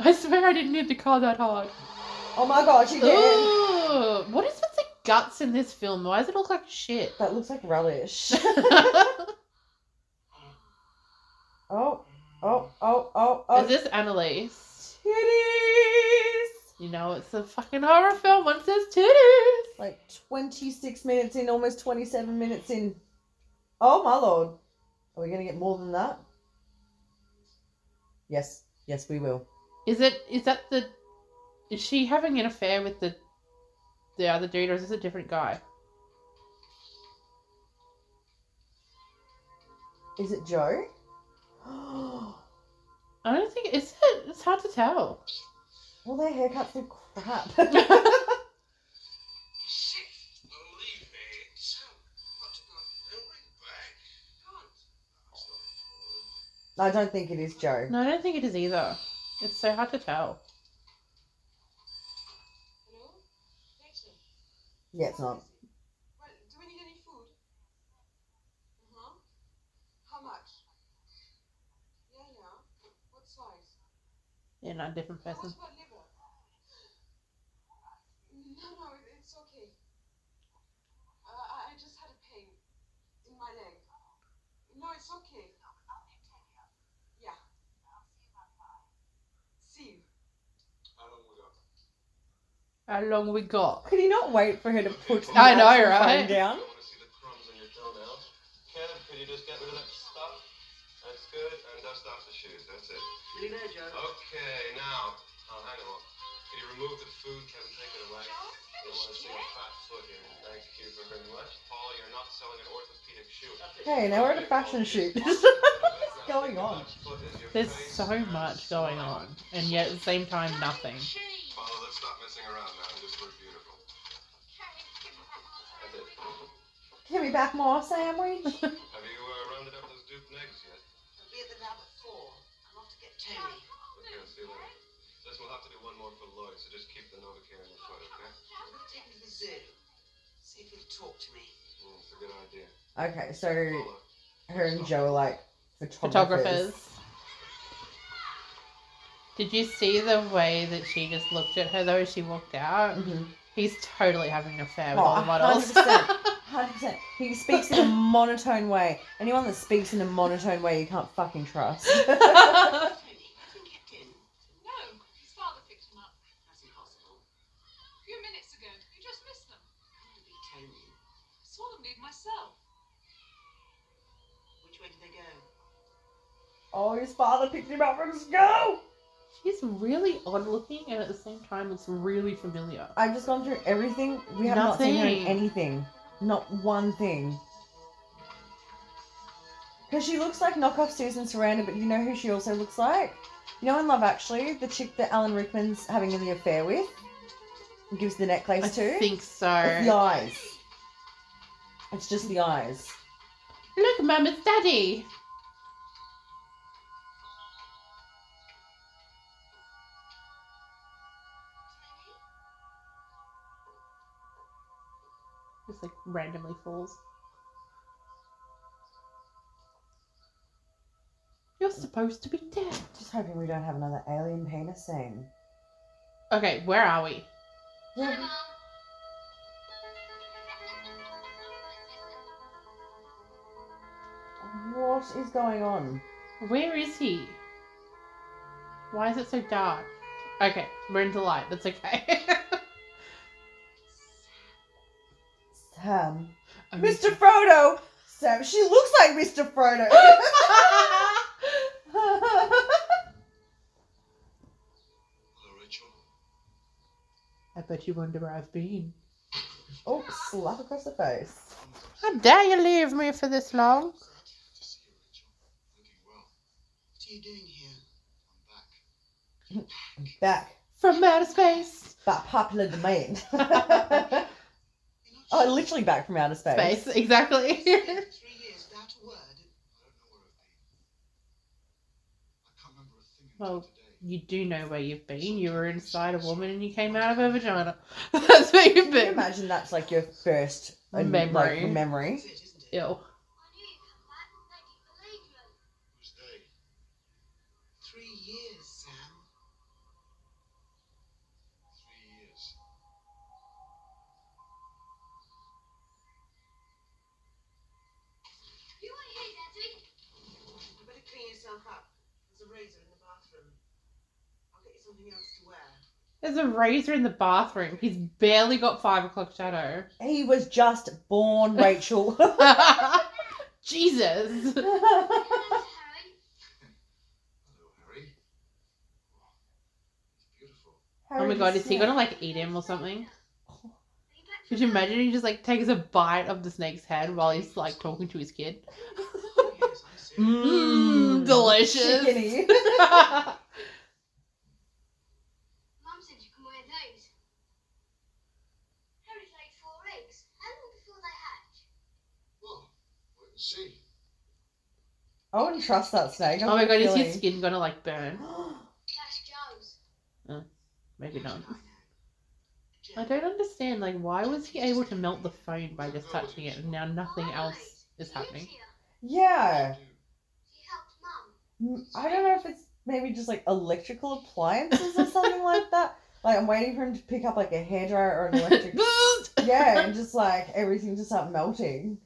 [SPEAKER 2] I swear I didn't hit the car that hard.
[SPEAKER 1] Oh my gosh, again.
[SPEAKER 2] Ooh, what is with the guts in this film? Why does it look like shit?
[SPEAKER 1] That looks like relish. oh, oh, oh, oh, oh.
[SPEAKER 2] Is this Annalise?
[SPEAKER 1] titties?
[SPEAKER 2] You know, it's a fucking horror film. One says titties.
[SPEAKER 1] Like 26 minutes in, almost 27 minutes in. Oh my lord. Are we going to get more than that? Yes, yes, we will.
[SPEAKER 2] Is it? Is that the? Is she having an affair with the, the other dude, or is this a different guy?
[SPEAKER 1] Is it Joe?
[SPEAKER 2] I don't think is it. It's hard to tell.
[SPEAKER 1] Well, their haircuts look crap.
[SPEAKER 3] Shit!
[SPEAKER 4] Believe me.
[SPEAKER 3] So, what to go?
[SPEAKER 4] They'll ring back.
[SPEAKER 3] Can't.
[SPEAKER 1] I don't think it is Joe.
[SPEAKER 2] No, I don't think it is either. It's so hard to tell.
[SPEAKER 1] Yeah, it's not.
[SPEAKER 7] Well, do we need any food? Uh-huh. How much? Yeah, yeah. What size?
[SPEAKER 2] Yeah, not a different person.
[SPEAKER 7] What about liver? No, no, it's okay. Uh, I I just had a pain in my leg. No, it's okay. I'll empty an. Yeah. I'll see you.
[SPEAKER 4] How long we got?
[SPEAKER 2] How long we got?
[SPEAKER 1] Could he not wait for her to put
[SPEAKER 2] I know,
[SPEAKER 1] actual
[SPEAKER 2] right?
[SPEAKER 1] phone down?
[SPEAKER 4] I want to see the crumbs on your toenails. Kev, could you just get rid of that stuff? That's good. And dust off the shoes. That's it.
[SPEAKER 3] Nearly there, Joe.
[SPEAKER 4] Okay, now. Oh, hang on. Can you remove the food, Kevin? Take it away. I don't want to see a fat foot here. Thank you very much. Paula, you're not selling an orthopedic shoe.
[SPEAKER 1] Hey, now we're at a fashion shoot. What's going on?
[SPEAKER 2] There's so much going on, and yet at the same time, nothing.
[SPEAKER 4] Follow the let's stop messing around now and just look beautiful. That's it.
[SPEAKER 1] Give me back more sandwich.
[SPEAKER 4] Have you uh, rounded up those duped eggs yet?
[SPEAKER 3] I'll be at the lab at four. I'm off to get Tony.
[SPEAKER 4] Okay, I'll see you later. Listen, we'll have to do one more for Lloyd, so just keep the Novacare in the foot, okay?
[SPEAKER 3] I'm going to take him to the zoo. See if he'll talk to me.
[SPEAKER 4] Mm, it's a good idea.
[SPEAKER 1] Okay, so
[SPEAKER 4] Paula,
[SPEAKER 1] her and Joe are like photographers.
[SPEAKER 2] Photographers. Did you see the way that she just looked at her though as she walked out?
[SPEAKER 1] Mhm.
[SPEAKER 2] He's totally having an affair with
[SPEAKER 1] Oh,
[SPEAKER 2] all the models.
[SPEAKER 1] 100%. Hundred percent. He speaks in a monotone way. Anyone that speaks in a monotone way, you can't fucking trust.
[SPEAKER 3] Tony, has he kept in?
[SPEAKER 5] No, his father picked him up
[SPEAKER 3] That's impossible.
[SPEAKER 5] a few minutes ago. You just missed them.
[SPEAKER 3] Can't it be Tony?
[SPEAKER 5] I saw them myself.
[SPEAKER 3] Which way did they go?
[SPEAKER 1] oh, his father picked him up from school.
[SPEAKER 2] He's really odd looking and at the same time it's really familiar.
[SPEAKER 1] I've just gone through everything. We have not seen her in
[SPEAKER 2] Nothing.
[SPEAKER 1] anything. Not one thing. Because she looks like knockoff Susan Sarandon, but you know who she also looks like? You know in Love Actually, the chick that Alan Rickman's having the affair with? And gives the necklace to.
[SPEAKER 2] I
[SPEAKER 1] to?
[SPEAKER 2] think so.
[SPEAKER 1] It's the eyes. It's just the eyes.
[SPEAKER 2] Look, Mum, it's Daddy. Randomly falls. You're supposed to be dead.
[SPEAKER 1] Just hoping we don't have another alien penis scene.
[SPEAKER 2] Okay, where are we?
[SPEAKER 1] Yeah. What is going on?
[SPEAKER 2] Where is he? Why is it so dark? Okay, we're into light. That's okay.
[SPEAKER 1] Sam.
[SPEAKER 2] Oh,
[SPEAKER 1] Mr. Frodo! Sam, she looks like Mr. Frodo!
[SPEAKER 4] Hello, Rachel.
[SPEAKER 2] I bet you wonder where I've been.
[SPEAKER 1] oh, slap across the face.
[SPEAKER 2] How dare you leave me for this long?
[SPEAKER 4] Good to see you, Rachel. Looking well.
[SPEAKER 3] What are you doing here?
[SPEAKER 4] I'm back.
[SPEAKER 1] Back.
[SPEAKER 2] From outer space.
[SPEAKER 1] But popular demand.
[SPEAKER 3] You're not
[SPEAKER 1] oh, literally back from outer space.
[SPEAKER 2] Space, exactly.
[SPEAKER 3] Three years without a word.
[SPEAKER 4] I don't know where I've been. I can't remember a thing
[SPEAKER 2] Well, you do know where you've been. You were inside a woman and you came out of her vagina. That's where you've
[SPEAKER 1] Can you
[SPEAKER 2] been.
[SPEAKER 1] imagine that's like your first um,
[SPEAKER 2] Memory.
[SPEAKER 1] Like, memory.
[SPEAKER 3] That's it, isn't it?
[SPEAKER 2] Ew.
[SPEAKER 3] There's a razor in the bathroom.
[SPEAKER 2] He's barely got five o'clock shadow.
[SPEAKER 1] He was just born, Rachel.
[SPEAKER 2] Jesus.
[SPEAKER 5] Hello, Harry.
[SPEAKER 4] Hello, Harry. Oh, he's beautiful.
[SPEAKER 2] Oh my god, is he gonna like eat him or something? Could you imagine he just like takes a bite of the snake's head while he's like talking to his kid?
[SPEAKER 3] Yes, I see.
[SPEAKER 2] Mmm, delicious.
[SPEAKER 1] Chickeny.
[SPEAKER 5] Mum said you can wear those. Harry's laid four eggs. How long before they hatch?
[SPEAKER 4] Well, wait and see.
[SPEAKER 1] I wouldn't trust that snake. I've
[SPEAKER 2] Oh my
[SPEAKER 1] got a
[SPEAKER 2] god, is
[SPEAKER 1] feeling-
[SPEAKER 2] his skin gonna like burn?
[SPEAKER 5] That's Joe's.
[SPEAKER 2] Uh, maybe not.
[SPEAKER 3] I
[SPEAKER 2] don't understand, like, why was he able to melt the phone by just touching it and now nothing else is happening?
[SPEAKER 1] Yeah.
[SPEAKER 5] She helped Mum.
[SPEAKER 1] I don't know if it's maybe just like electrical appliances or something like that. Like I'm waiting for him to pick up like a hairdryer or an electric. yeah, and just like everything to start melting.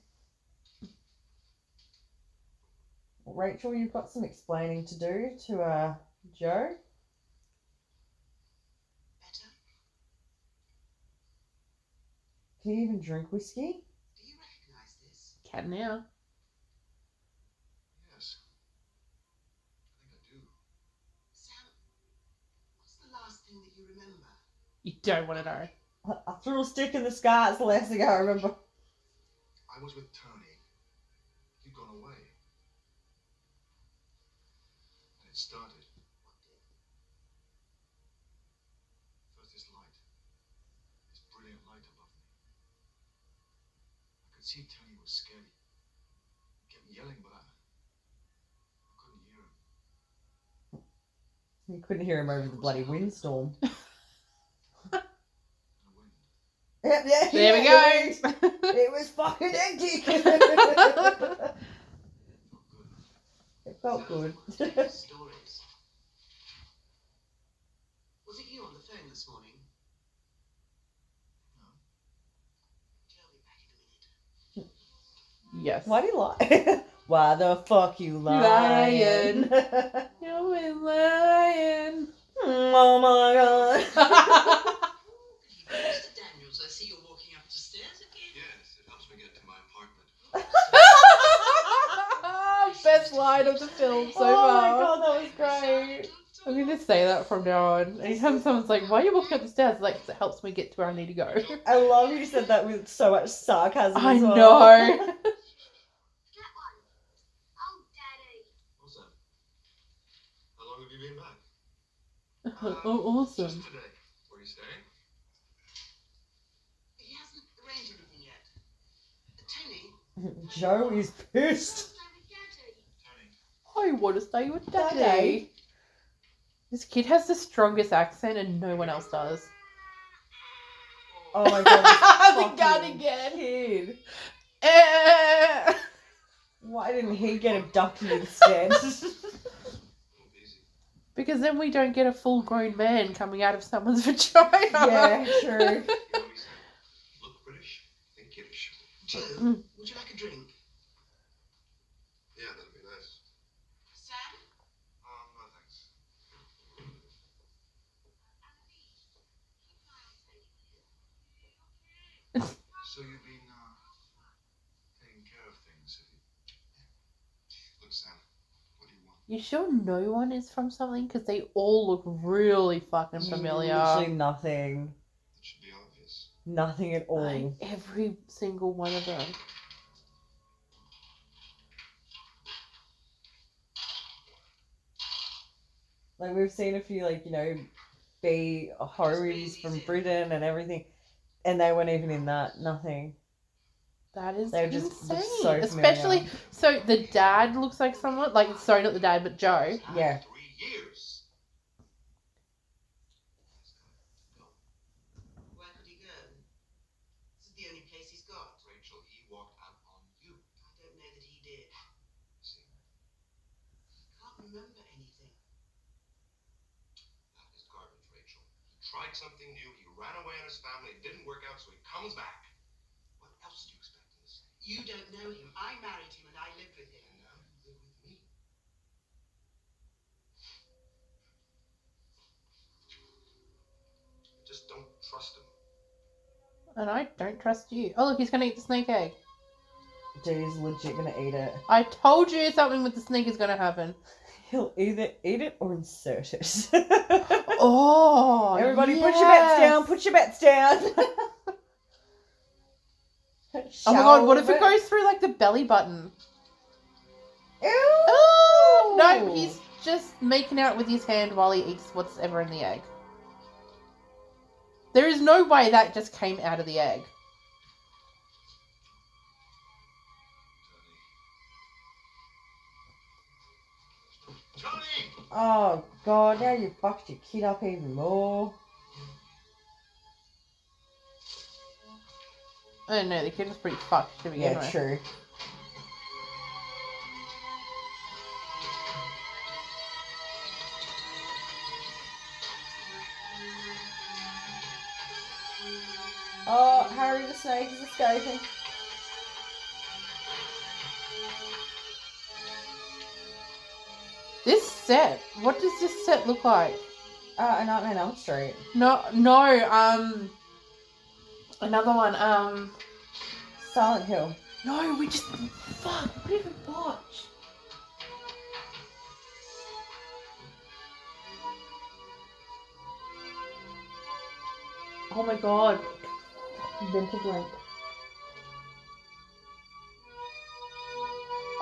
[SPEAKER 1] Rachel, you've got some explaining to do to uh Joe.
[SPEAKER 3] Better?
[SPEAKER 1] Can you even drink whiskey?
[SPEAKER 3] Do you recognise this?
[SPEAKER 2] Cat now.
[SPEAKER 4] Yes. I think I do.
[SPEAKER 3] Sam, what's the last thing that you remember?
[SPEAKER 2] You don't want to know.
[SPEAKER 1] I, I threw a stick in the sky. It's the last thing I remember.
[SPEAKER 4] I was with Tony. He'd gone away. And it started.
[SPEAKER 3] What did?
[SPEAKER 4] First this light.
[SPEAKER 12] Could see Tony was scared. He kept yelling, but I, I couldn't hear him.
[SPEAKER 1] You couldn't hear him over the bloody windstorm. Yep, yeah,
[SPEAKER 2] There we go.
[SPEAKER 1] It was, it was fucking hectic. it felt good.
[SPEAKER 3] Stories. Was it you on the phone this morning? I'll be back in a minute.
[SPEAKER 2] Yes.
[SPEAKER 1] Why do you lie? Why the fuck you lying?
[SPEAKER 2] You're lying.
[SPEAKER 1] Mm, oh my god.
[SPEAKER 3] Mr. Daniels, I see you're walking up the stairs again.
[SPEAKER 12] Yes, it helps me get to my apartment.
[SPEAKER 2] Best line of the film so
[SPEAKER 1] oh
[SPEAKER 2] far.
[SPEAKER 1] Oh my god, that was great.
[SPEAKER 2] I'm gonna say that from now on. Anytime someone's like, "Why are you walking up the stairs?" Like, it helps me get to where I need to go.
[SPEAKER 1] I love you said that with so much sarcasm.
[SPEAKER 2] I
[SPEAKER 1] as well.
[SPEAKER 2] know.
[SPEAKER 5] Get one. Oh, Daddy.
[SPEAKER 4] What's that? How long have you been back?
[SPEAKER 2] oh, awesome.
[SPEAKER 4] Just today. Where are you staying?
[SPEAKER 3] He hasn't arranged anything yet. Tony,
[SPEAKER 1] Joe is pissed.
[SPEAKER 2] I want to stay with Daddy.
[SPEAKER 1] Daddy.
[SPEAKER 2] This kid has the strongest accent, and no one else does.
[SPEAKER 1] Oh my god. this
[SPEAKER 2] the
[SPEAKER 1] fucking
[SPEAKER 2] gun again.
[SPEAKER 1] Kid.
[SPEAKER 2] Eh.
[SPEAKER 1] Why didn't he get abducted instead?
[SPEAKER 2] Because then we don't get a full-grown man coming out of someone's vagina.
[SPEAKER 1] yeah, true.
[SPEAKER 12] Look British, think Yiddish.
[SPEAKER 2] Mm.
[SPEAKER 3] would you like a drink?
[SPEAKER 4] Yeah, that'd be nice.
[SPEAKER 3] Sam?
[SPEAKER 12] Um, no thanks. So you've been uh, taking care of things, have you? Look, Sam, what do you want?
[SPEAKER 2] Sure no one is from something? Because they all look really fucking familiar.
[SPEAKER 1] Literally nothing.
[SPEAKER 12] It should be obvious.
[SPEAKER 1] Nothing at all.
[SPEAKER 2] Like, every single one of them.
[SPEAKER 1] Like we've seen a few like, you know, B horror movies from Britain and everything. And they weren't even in that. Nothing.
[SPEAKER 2] That is
[SPEAKER 1] They just
[SPEAKER 2] insane.
[SPEAKER 1] look so
[SPEAKER 2] Especially, so the dad looks like someone, like, sorry, not the dad, but Joe.
[SPEAKER 1] Yeah.
[SPEAKER 12] Three years.
[SPEAKER 3] Where could he go? This is the only place he's got.
[SPEAKER 12] Rachel, he walked out on you.
[SPEAKER 3] I don't know that he did.
[SPEAKER 12] See,
[SPEAKER 3] Can't remember anything.
[SPEAKER 12] that is garbage, Rachel. He tried something new. He ran away on his family. It didn't work out, so he comes back. What else do you expect him to say?
[SPEAKER 3] You don't know him. I married him and I lived with him.
[SPEAKER 12] And now you live with me. Just don't trust him.
[SPEAKER 2] And I don't trust you. Oh, look, he's going to eat the snake egg.
[SPEAKER 1] Dude, he's legit gonna eat it.
[SPEAKER 2] I told you something with the snake is going to happen.
[SPEAKER 1] He'll either eat it or insert it.
[SPEAKER 2] Oh,
[SPEAKER 1] Everybody put your bets down, put your bets down.
[SPEAKER 2] Oh my god, what if it goes through like the belly button?
[SPEAKER 1] Ew.
[SPEAKER 2] Oh no, he's just making out with his hand while he eats what's ever in the egg. There is no way that just came out of the egg.
[SPEAKER 12] Tony!
[SPEAKER 1] Oh god, now you fucked your kid up even more.
[SPEAKER 2] Oh no, the kid was pretty fucked to begin
[SPEAKER 1] Yeah,
[SPEAKER 2] with.
[SPEAKER 1] true. Oh, Harry the snake is escaping.
[SPEAKER 2] This set, what does this set look like?
[SPEAKER 1] Uh, a Nightmare on Elm Street.
[SPEAKER 2] No, no, um, another one, um,
[SPEAKER 1] Silent Hill.
[SPEAKER 2] no, we just, fuck, what did we watch? Oh my god. Mental blank.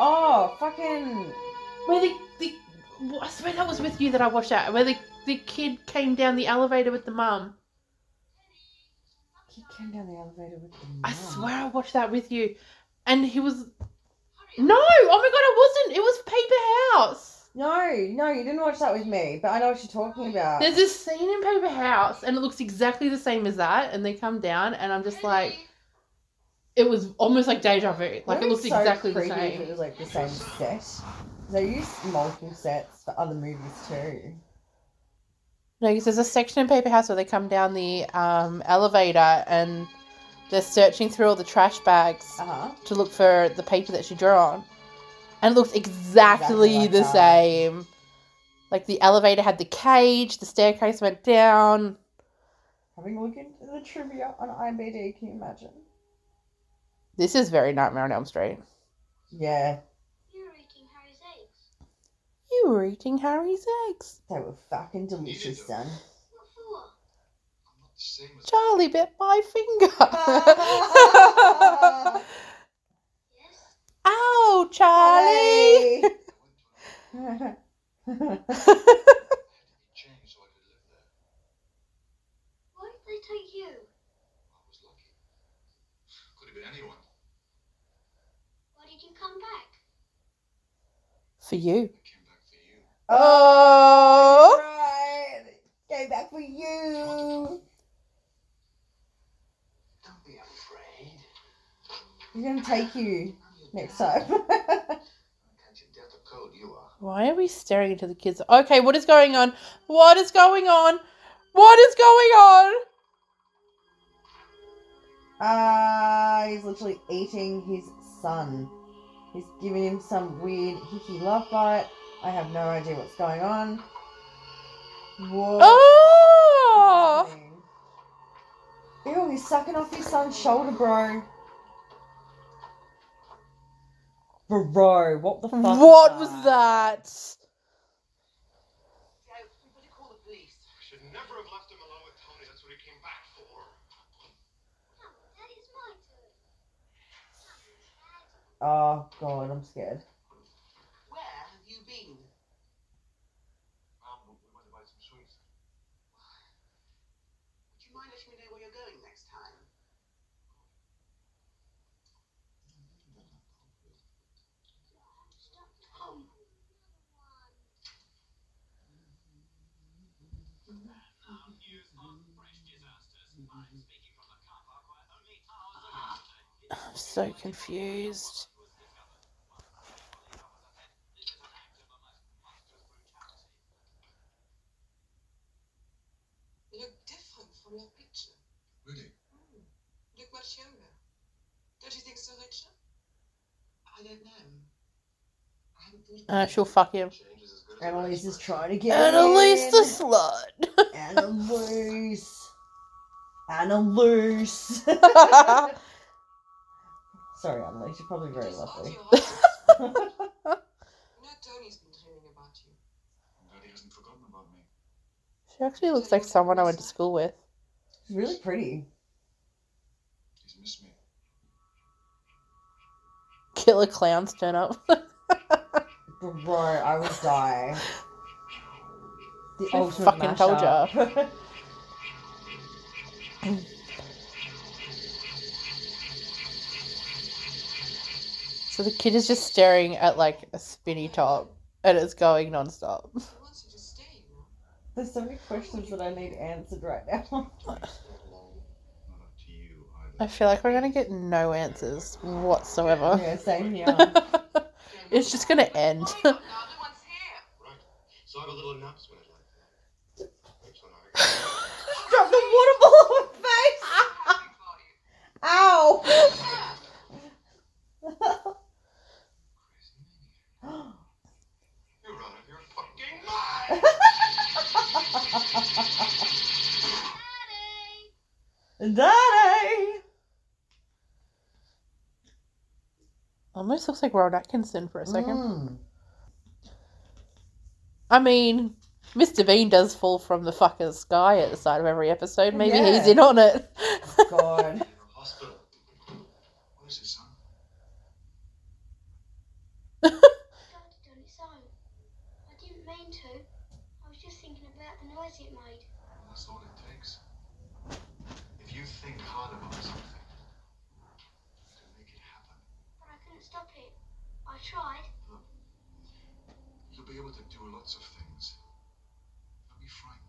[SPEAKER 1] Oh, fucking.
[SPEAKER 2] Where the, the, I swear that was with you that I watched that, where the, the kid came down the elevator with the mum.
[SPEAKER 1] He came down the elevator with the
[SPEAKER 2] I swear I watched that with you. And he was. No! Oh my god, it wasn't! It was Paper House!
[SPEAKER 1] No, no, you didn't watch that with me, but I know what you're talking about.
[SPEAKER 2] There's this scene in Paper House, and it looks exactly the same as that, and they come down, and I'm just like. It was almost like deja vu. Like, it
[SPEAKER 1] be
[SPEAKER 2] looks
[SPEAKER 1] so
[SPEAKER 2] exactly the
[SPEAKER 1] same. It was like the same set. They use multiple sets for other movies too.
[SPEAKER 2] No, because there's a section in Paper House where they come down the um, elevator and they're searching through all the trash bags
[SPEAKER 1] Uh-huh.
[SPEAKER 2] to look for the paper that she drew on. And it looks exactly,
[SPEAKER 1] Exactly like
[SPEAKER 2] the
[SPEAKER 1] that.
[SPEAKER 2] same. Like the elevator had the cage, the staircase went down.
[SPEAKER 1] Having a look into the trivia on IMDb, can you imagine?
[SPEAKER 2] This is very Nightmare on Elm Street.
[SPEAKER 1] Yeah,
[SPEAKER 5] You were eating Harry's eggs.
[SPEAKER 2] You were eating Harry's eggs.
[SPEAKER 1] they were fucking delicious, son.
[SPEAKER 5] What for?
[SPEAKER 12] I'm not the same as
[SPEAKER 2] Charlie bit my finger.
[SPEAKER 5] Yes.
[SPEAKER 2] Ow, Charlie.
[SPEAKER 12] I had to be changed so I could live there.
[SPEAKER 5] Why did they take you?
[SPEAKER 12] I was lucky. Could have been anyone.
[SPEAKER 5] Why did you come back?
[SPEAKER 2] For you.
[SPEAKER 12] I came back for you.
[SPEAKER 2] Oh.
[SPEAKER 1] right. Go back for you.
[SPEAKER 12] Don't be afraid.
[SPEAKER 1] He's gonna take you next time.
[SPEAKER 12] Catch a death of cold, you are.
[SPEAKER 2] Why are we staring into the kids? Okay, what is going on? What is going on? What is going on?
[SPEAKER 1] Ah, he's literally eating his son. He's giving him some weird hickey love bite. I have no idea what's going on. Whoa.
[SPEAKER 2] Oh!
[SPEAKER 1] Ew, he's sucking off his son's shoulder, bro. Bro, what the fuck?
[SPEAKER 2] What was that?
[SPEAKER 3] Joe, we better call the police.
[SPEAKER 4] I should never have left him alone with Tony. That's what he came back for.
[SPEAKER 5] Come, Dad, it's my turn. Come, Dad.
[SPEAKER 1] Oh god, I'm scared.
[SPEAKER 3] Where have you been?
[SPEAKER 12] Um, we went to buy some sweets.
[SPEAKER 3] Would you mind letting me know where you're going next time?
[SPEAKER 5] Stop, Tom.
[SPEAKER 2] I'm so confused.
[SPEAKER 7] Look different from your picture.
[SPEAKER 12] Really?
[SPEAKER 7] You look much younger. Don't you think so, Richard?
[SPEAKER 3] I don't know. I haven't thought
[SPEAKER 2] Uh, she'll fuck him.
[SPEAKER 12] Change is as good as a
[SPEAKER 1] Annalise
[SPEAKER 12] race
[SPEAKER 1] is
[SPEAKER 12] race.
[SPEAKER 1] trying to get
[SPEAKER 2] Annalise the slut.
[SPEAKER 1] Annalise. Annalise. Sorry, Annalise, you're probably very
[SPEAKER 7] It is
[SPEAKER 1] lovely.
[SPEAKER 7] your Tony's been dreaming about you.
[SPEAKER 12] I'm glad he hasn't forgotten about me.
[SPEAKER 2] She actually looks like someone I went to school with.
[SPEAKER 1] She's really pretty.
[SPEAKER 12] He's missed me.
[SPEAKER 2] Killer clowns turn up.
[SPEAKER 1] Bro, I would die. The
[SPEAKER 2] I
[SPEAKER 1] ultimate
[SPEAKER 2] fucking told
[SPEAKER 1] mashup.
[SPEAKER 2] So the kid is just staring at like a spinny top and it's going non-stop.
[SPEAKER 7] He wants you to stay, you know.
[SPEAKER 1] There's so many questions that I need answered right now.
[SPEAKER 12] Not alone. Not up to you
[SPEAKER 2] I feel like we're gonna get no answers whatsoever.
[SPEAKER 1] yeah, same here.
[SPEAKER 2] it's just gonna end.
[SPEAKER 7] Why not now? No one's here.
[SPEAKER 4] Right. So I have a little announcement I'd like. Thanks,
[SPEAKER 1] Drop the water ball on my face!
[SPEAKER 7] Happy for you.
[SPEAKER 1] Ow!
[SPEAKER 4] You're out of your fucking mind!
[SPEAKER 5] Daddy!
[SPEAKER 1] Daddy!
[SPEAKER 2] Almost looks like Rowan Atkinson for a second.
[SPEAKER 1] Mm.
[SPEAKER 2] I mean, Mr. Bean does fall from the fucking sky at the start of every episode. Maybe
[SPEAKER 1] Yeah.
[SPEAKER 2] he's in on it.
[SPEAKER 1] God.
[SPEAKER 12] Hospital. What is it, son?
[SPEAKER 5] Dad had done its own. I didn't mean to. I was just thinking about the noise it made.
[SPEAKER 12] Well, that's all it takes. If If you think hard about something, you can make it happen.
[SPEAKER 5] But I couldn't stop it. I tried.
[SPEAKER 12] You'll be able to do lots of things. Don't be frightened.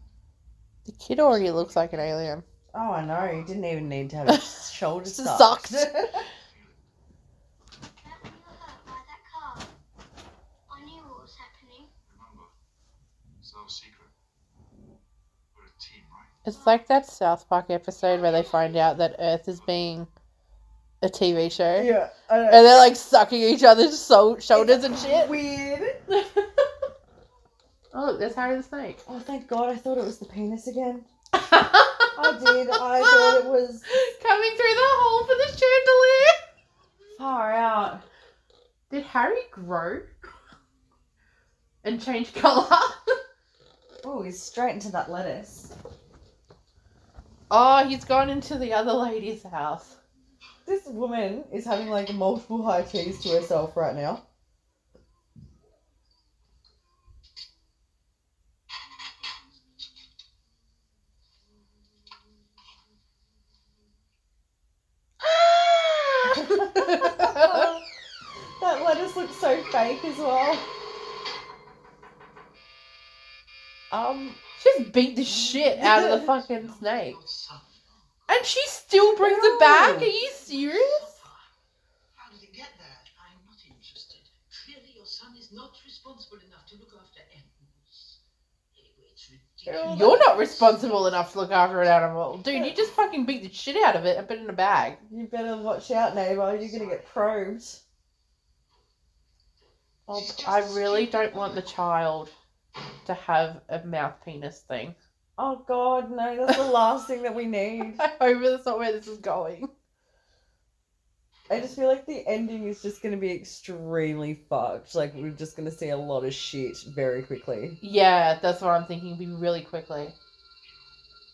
[SPEAKER 2] The kid already looks like an alien.
[SPEAKER 1] Oh, I know. He didn't even need to have his shoulders
[SPEAKER 2] Sucked.
[SPEAKER 1] sucked.
[SPEAKER 5] Back when you were hurt by that car, I knew what was happening.
[SPEAKER 12] Remember, it's no secret. We're a team, right?
[SPEAKER 2] It's like that South Park episode where they find out that Earth is being a TV show.
[SPEAKER 1] yeah. I know.
[SPEAKER 2] And they're like sucking each other's so- shoulders and shit.
[SPEAKER 1] Weird.
[SPEAKER 2] Oh, look, there's Harry the Snake.
[SPEAKER 1] Oh, thank God. I thought it was the penis again. I did. I thought it was
[SPEAKER 2] Coming through the hole for the chandelier.
[SPEAKER 1] far out.
[SPEAKER 2] Did Harry grow and change colour?
[SPEAKER 1] Oh, he's straight into that lettuce.
[SPEAKER 2] oh, he's gone into the other lady's house.
[SPEAKER 1] This woman is having like multiple high teas to herself right now. That lettuce fake as well. Um,
[SPEAKER 2] She's beat the shit out of the fucking snake. And she still brings it back? Are you serious?
[SPEAKER 3] How did it get there? I'm not interested. Clearly, your son is not responsible enough to look after animals. It's ridiculous.
[SPEAKER 2] You're not responsible enough to look after an animal. Dude, you just fucking beat the shit out of it and put it in a bag.
[SPEAKER 1] you better watch out, neighbour. You're gonna get probed.
[SPEAKER 2] Oh, I really don't want the child to have a mouth penis thing.
[SPEAKER 1] Oh God, no! That's the last thing that we need.
[SPEAKER 2] I hope that's not where this is going.
[SPEAKER 1] I just feel like the ending is just gonna be extremely fucked. Like we're just gonna see a lot of shit very quickly.
[SPEAKER 2] Yeah, that's what I'm thinking. Be really quickly.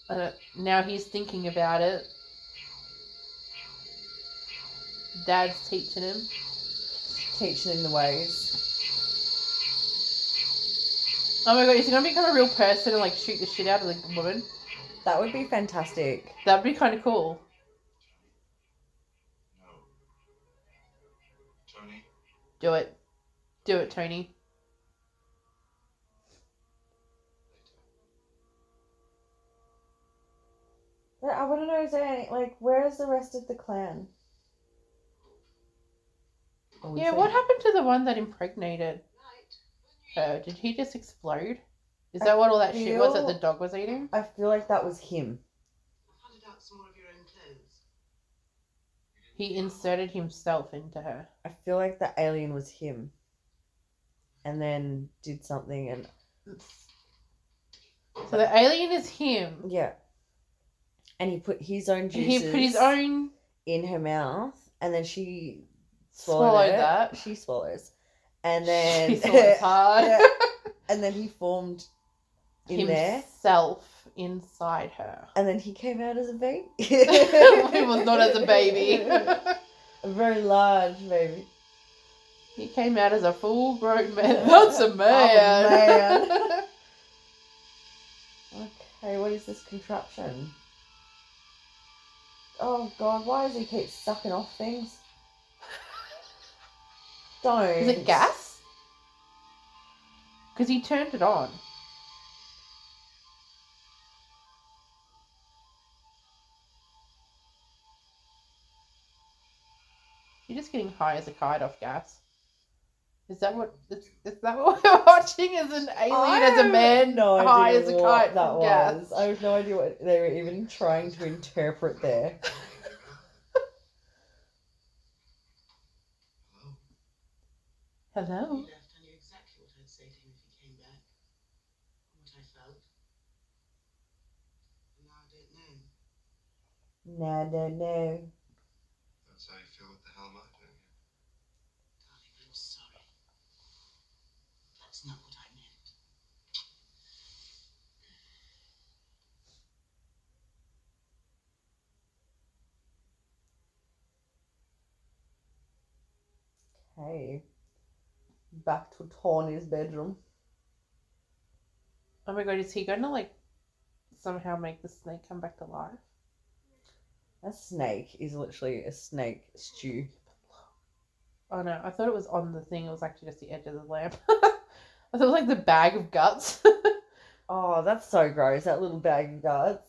[SPEAKER 2] Uh, now he's thinking about it. Dad's teaching him.
[SPEAKER 1] Teaching him the ways.
[SPEAKER 2] Oh my god, is he gonna become a real person and like shoot the shit out of the woman?
[SPEAKER 1] That would be fantastic.
[SPEAKER 2] That'd be kind of cool.
[SPEAKER 12] No. Tony,
[SPEAKER 2] Do it. Do it, Tony.
[SPEAKER 1] But I want to know, is there any, like, where is the rest of the clan? Oh, we
[SPEAKER 2] Yeah,
[SPEAKER 1] see-
[SPEAKER 2] what happened to the one that impregnated her? Did he just explode? Is that what all that shit was that the dog was eating?
[SPEAKER 1] I feel like that was him.
[SPEAKER 3] I hunted out some more of your own clothes.
[SPEAKER 2] He inserted himself into her.
[SPEAKER 1] I feel like the alien was him. And then did something and
[SPEAKER 2] So the alien is him.
[SPEAKER 1] yeah. And he put his own
[SPEAKER 2] And
[SPEAKER 1] juices
[SPEAKER 2] He put his own
[SPEAKER 1] in her mouth and then she swallowed,
[SPEAKER 2] swallowed
[SPEAKER 1] it.
[SPEAKER 2] that.
[SPEAKER 1] She swallows. And then
[SPEAKER 2] hard.
[SPEAKER 1] And then he formed in there.
[SPEAKER 2] himself inside her.
[SPEAKER 1] And then he came out as a baby.
[SPEAKER 2] he was not as a baby.
[SPEAKER 1] a very large baby.
[SPEAKER 2] he came out as a full grown man. That's a oh, man.
[SPEAKER 1] man. Okay, what is this contraption? Oh god, why does he keep sucking off things? Don't.
[SPEAKER 2] Is it gas? Because he turned it on. You're just getting high as a kite off gas. Is that what is, is that what we're watching? As an alien,
[SPEAKER 1] I
[SPEAKER 2] as a man,
[SPEAKER 1] no
[SPEAKER 2] high as a kite
[SPEAKER 1] that was.
[SPEAKER 2] gas.
[SPEAKER 1] I have no idea what they were even trying to interpret there.
[SPEAKER 12] hello?
[SPEAKER 2] Hello.
[SPEAKER 3] When he left, I knew exactly what I'd say to him if he came back. What I felt. And now I don't know.
[SPEAKER 1] Nah, no, no.
[SPEAKER 12] That's how you feel with the helmet, don't you?
[SPEAKER 3] Darling, I'm sorry. That's not what I meant.
[SPEAKER 1] Hey. Back to Tony's bedroom.
[SPEAKER 2] Oh my god, is he gonna like somehow make the snake come back to life?
[SPEAKER 1] A snake is literally a snake stew.
[SPEAKER 2] Oh no, I thought it was on the thing. It was actually just the edge of the lamp. I thought it was like the bag of guts.
[SPEAKER 1] Oh, that's so gross. That little bag of guts.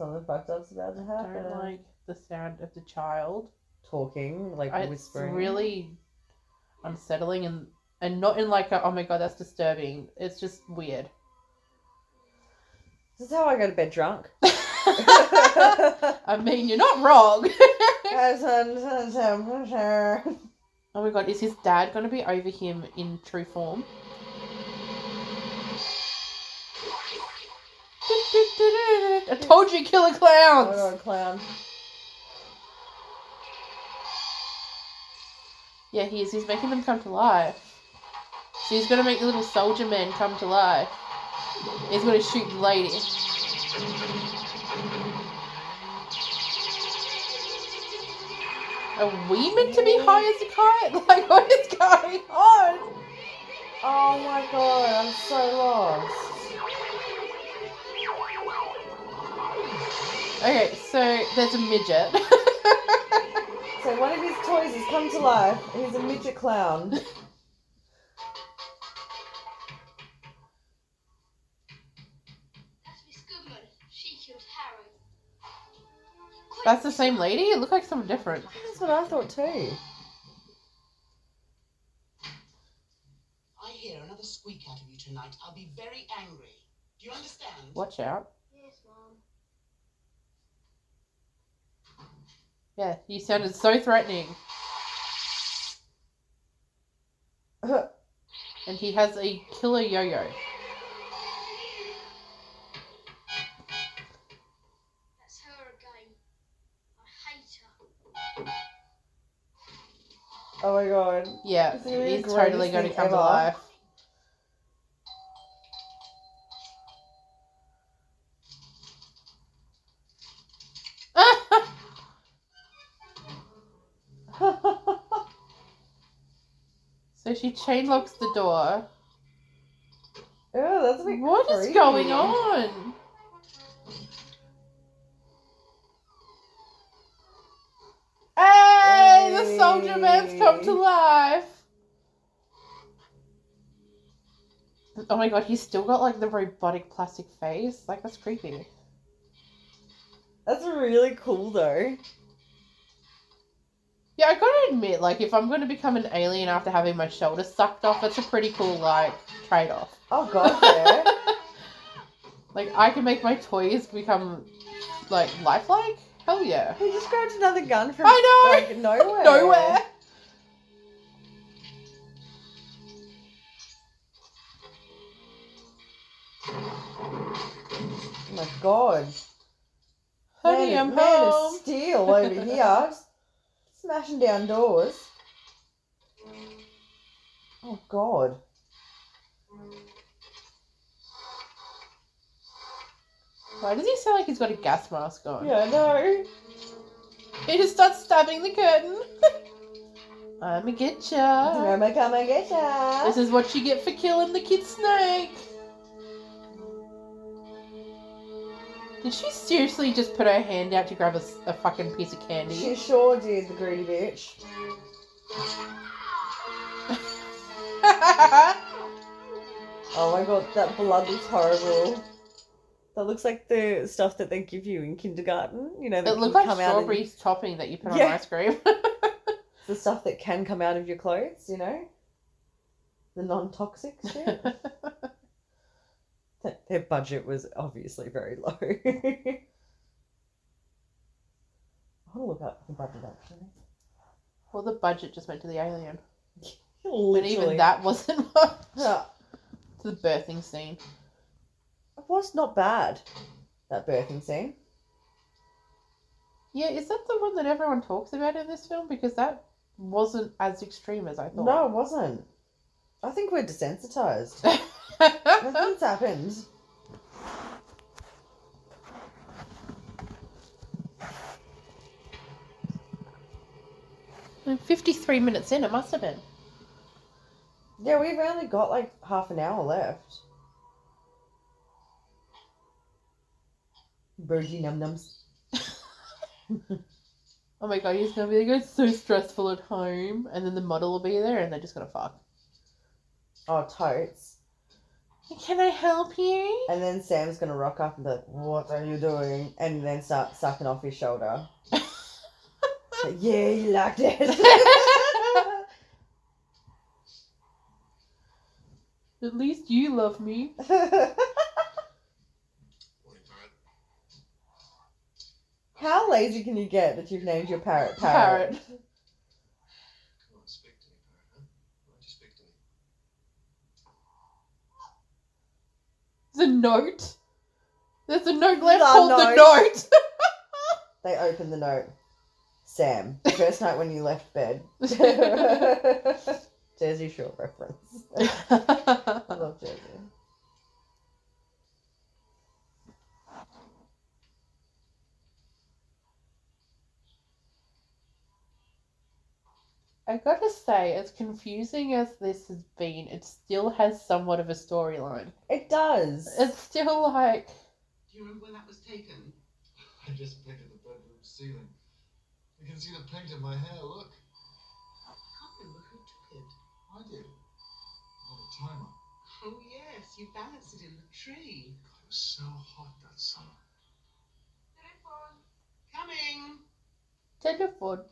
[SPEAKER 1] Something fucked up's about to
[SPEAKER 2] I
[SPEAKER 1] happen.
[SPEAKER 2] don't like the sound of the child.
[SPEAKER 1] Talking, like
[SPEAKER 2] I- It's
[SPEAKER 1] whispering.
[SPEAKER 2] really unsettling and and not in like a oh my god that's disturbing. It's just weird.
[SPEAKER 1] This is how I go to bed drunk.
[SPEAKER 2] I mean, you're not wrong.
[SPEAKER 1] Guys, I'm so temperature.
[SPEAKER 2] oh my god, is his dad gonna be over him in true form? I told you, killer clowns.
[SPEAKER 1] god, clown.
[SPEAKER 2] Yeah, he is. He's making them come to life. So he's gonna make the little soldier men come to life. He's gonna shoot the lady. Are we meant to be high as a kite? Like, what is going on?
[SPEAKER 1] Oh my god, I'm so lost.
[SPEAKER 2] Okay, so there's a midget.
[SPEAKER 1] So one of his toys has come to life. He's a midget clown.
[SPEAKER 5] That's Miss Goodman. She killed Harry.
[SPEAKER 2] That's the same lady? It looked like someone different.
[SPEAKER 1] That's what I thought too.
[SPEAKER 3] I hear another squeak out of you tonight. I'll be very angry. Do you understand?
[SPEAKER 2] Watch out.
[SPEAKER 5] Yes, Mom.
[SPEAKER 2] Yeah, you sounded so threatening. And he has a killer yo-yo.
[SPEAKER 5] That's her again. I hate her.
[SPEAKER 1] Oh my god.
[SPEAKER 2] Yeah,
[SPEAKER 1] This is the
[SPEAKER 2] he's totally going to
[SPEAKER 1] thing
[SPEAKER 2] come to life. She chain locks the door.
[SPEAKER 1] Oh, that's a bit
[SPEAKER 2] What is
[SPEAKER 1] creepy.
[SPEAKER 2] going on? Hey, the soldier man's come to life. Oh my god, he's still got like the robotic plastic face. Like that's creepy.
[SPEAKER 1] That's really cool though.
[SPEAKER 2] Yeah, I gotta admit, like if I'm gonna become an alien after having my shoulder sucked off, that's a pretty cool like trade off.
[SPEAKER 1] Oh god, yeah.
[SPEAKER 2] Like I can make my toys become like lifelike. Hell yeah.
[SPEAKER 1] he just grabbed another gun from
[SPEAKER 2] I know.
[SPEAKER 1] like nowhere.
[SPEAKER 2] Nowhere.
[SPEAKER 1] Oh my god.
[SPEAKER 2] Honey,
[SPEAKER 1] man,
[SPEAKER 2] I'm
[SPEAKER 1] man
[SPEAKER 2] home.
[SPEAKER 1] of steel over here. Smashing down doors. Oh god.
[SPEAKER 2] Why does he sound like he's got a gas mask on?
[SPEAKER 1] Yeah, no.
[SPEAKER 2] He just starts stabbing the curtain. I'ma get ya.
[SPEAKER 1] I'ma come and get ya.
[SPEAKER 2] This is what you get for killing the kid snake. Did she seriously just put her hand out to grab a fucking piece of candy?
[SPEAKER 1] She sure did, the greedy bitch. Oh my god, that blood looks horrible. That looks like the stuff that they give you in kindergarten. You know, that
[SPEAKER 2] it looked like
[SPEAKER 1] come out of-
[SPEAKER 2] strawberry topping that you put
[SPEAKER 1] Yeah.
[SPEAKER 2] on ice cream.
[SPEAKER 1] the stuff that can come out of your clothes, you know? The non toxic shit. Th- Their budget was obviously very low. I want to look up the budget actually.
[SPEAKER 2] well, the budget just went to the alien. But even that wasn't much.
[SPEAKER 1] Yeah.
[SPEAKER 2] To the birthing scene.
[SPEAKER 1] It was not bad, that birthing scene.
[SPEAKER 2] Yeah, is that the one that everyone talks about in this film? Because that wasn't as extreme as I thought.
[SPEAKER 1] No, it wasn't. I think we're desensitized. Nothing's happened.
[SPEAKER 2] I'm 53 minutes in, it must have been.
[SPEAKER 1] Yeah, we've only got like half an hour left. Birdie num nums.
[SPEAKER 2] oh my god, he's gonna be like, it's so stressful at home. And then the model will be there and they're just gonna fuck.
[SPEAKER 1] Oh, totes.
[SPEAKER 2] Can I help you?
[SPEAKER 1] And then Sam's gonna rock up and be like, "What are you doing?" And then start sucking off his shoulder. Like, yeah, you liked it.
[SPEAKER 2] At least you love me.
[SPEAKER 1] How lazy can you get that you've named your parrot
[SPEAKER 2] Parrot.
[SPEAKER 1] parrot?
[SPEAKER 12] Come on, speak to me, Parrot, huh? Why don't you speak to me?
[SPEAKER 2] A note. There's a note left
[SPEAKER 1] The
[SPEAKER 2] called the
[SPEAKER 1] note.
[SPEAKER 2] note.
[SPEAKER 1] They open the note. Sam, the first night when you left bed. Jersey Shore reference. I love Jersey.
[SPEAKER 2] I gotta say, as confusing as this has been, it still has somewhat of a storyline.
[SPEAKER 1] It does.
[SPEAKER 2] It's still like,
[SPEAKER 3] Do you remember when that was taken?
[SPEAKER 12] I just painted the bedroom ceiling. You can see the paint in my hair, look.
[SPEAKER 3] I can't remember who took it.
[SPEAKER 12] I did. On a timer.
[SPEAKER 3] Oh, yes, you balanced it in the tree.
[SPEAKER 12] God, it was so hot that summer.
[SPEAKER 3] Coming!
[SPEAKER 2] telephone.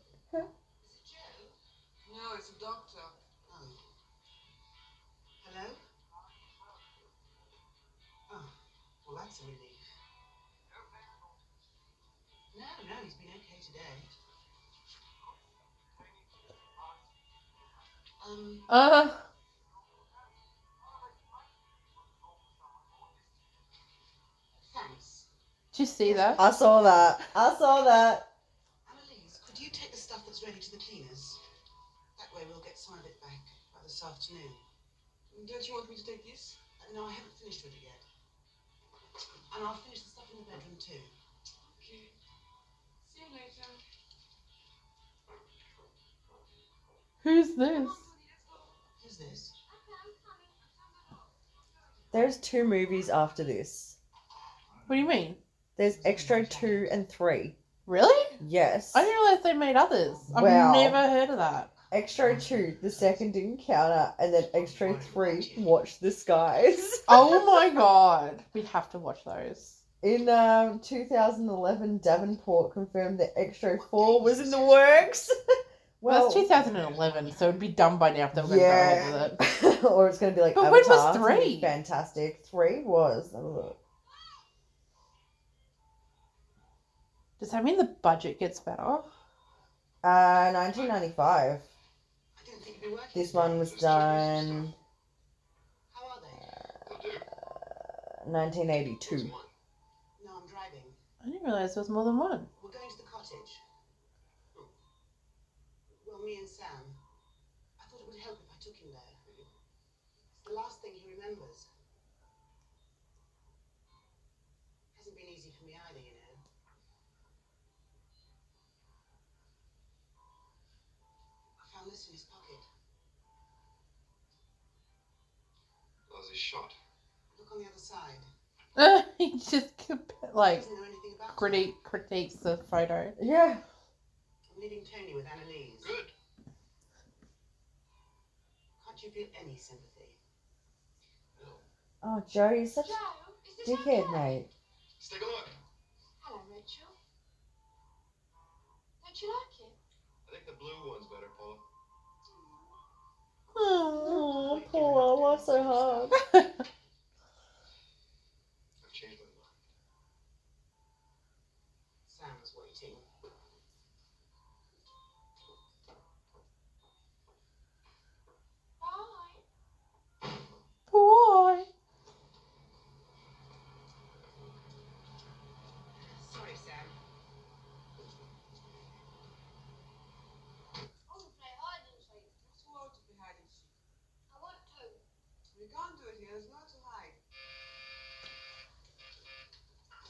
[SPEAKER 3] Today. Um,
[SPEAKER 2] Uh,
[SPEAKER 3] thanks.
[SPEAKER 2] did you see that?
[SPEAKER 1] I saw that. I saw that.
[SPEAKER 3] Annalise, could you take the stuff that's ready to the cleaners? That way we'll get some of it back by this afternoon.
[SPEAKER 7] Don't you want me to take this?
[SPEAKER 3] Uh, no, I haven't finished with it yet. And I'll finish the stuff in the bedroom too.
[SPEAKER 2] Who's this?
[SPEAKER 3] Who's this?
[SPEAKER 1] There's two movies after this.
[SPEAKER 2] What do you mean?
[SPEAKER 1] There's Xtro 2 and 3.
[SPEAKER 2] Really?
[SPEAKER 1] Yes.
[SPEAKER 2] I didn't realize they made others. I've
[SPEAKER 1] Wow.
[SPEAKER 2] never heard of that.
[SPEAKER 1] Xtro 2, the second encounter, and then Xtro 3, Watch the Skies.
[SPEAKER 2] Oh my god. We'd have to watch those.
[SPEAKER 1] In um, 2011, Davenport confirmed that Xtro 4 was in the works.
[SPEAKER 2] Well,
[SPEAKER 1] well,
[SPEAKER 2] it's 2011, so it'd be dumb by now if they were going to go ahead with it.
[SPEAKER 1] or it's going to be like
[SPEAKER 2] But when was
[SPEAKER 1] Avatar, it's
[SPEAKER 2] three?
[SPEAKER 1] Fantastic. 3 was. Have a look.
[SPEAKER 2] Does that mean the budget gets better?
[SPEAKER 1] Uh, 1995.
[SPEAKER 3] I didn't think you'd be working.
[SPEAKER 1] This one was done
[SPEAKER 3] How are they?
[SPEAKER 1] uh, 1982.
[SPEAKER 3] No, I'm driving.
[SPEAKER 2] I didn't realize there was more than one.
[SPEAKER 3] We're going to the cottage. Well, me and Sam. I thought it would help if I took him there. It's the last thing he remembers. It Hasn't been easy for me either, you know. I found this in his pocket.
[SPEAKER 12] Was he shot?
[SPEAKER 3] Look on the other side.
[SPEAKER 2] he just like
[SPEAKER 3] Doesn't know anything about it.
[SPEAKER 2] critique critiques the photo.
[SPEAKER 1] Yeah.
[SPEAKER 3] I'm leaving Tony with Annalise.
[SPEAKER 12] Good.
[SPEAKER 3] Can't you feel any sympathy?
[SPEAKER 1] Oh, Joe, you're such
[SPEAKER 5] Joe,
[SPEAKER 1] a
[SPEAKER 5] is this
[SPEAKER 1] dickhead,
[SPEAKER 5] okay?
[SPEAKER 1] mate.
[SPEAKER 12] Let's take a look.
[SPEAKER 5] Hello, Rachel. Don't you like it?
[SPEAKER 4] I think the blue one's better, Paula.
[SPEAKER 1] Oh, poor, life's so hard.
[SPEAKER 4] I've changed my mind.
[SPEAKER 3] Sam's waiting.
[SPEAKER 5] Bye.
[SPEAKER 2] Boy.
[SPEAKER 3] Sorry, Sam.
[SPEAKER 5] I want to play hide and seek.
[SPEAKER 7] What's wrong to be hide and seek?
[SPEAKER 5] I want to.
[SPEAKER 7] We can't do it here. There's nowhere to hide.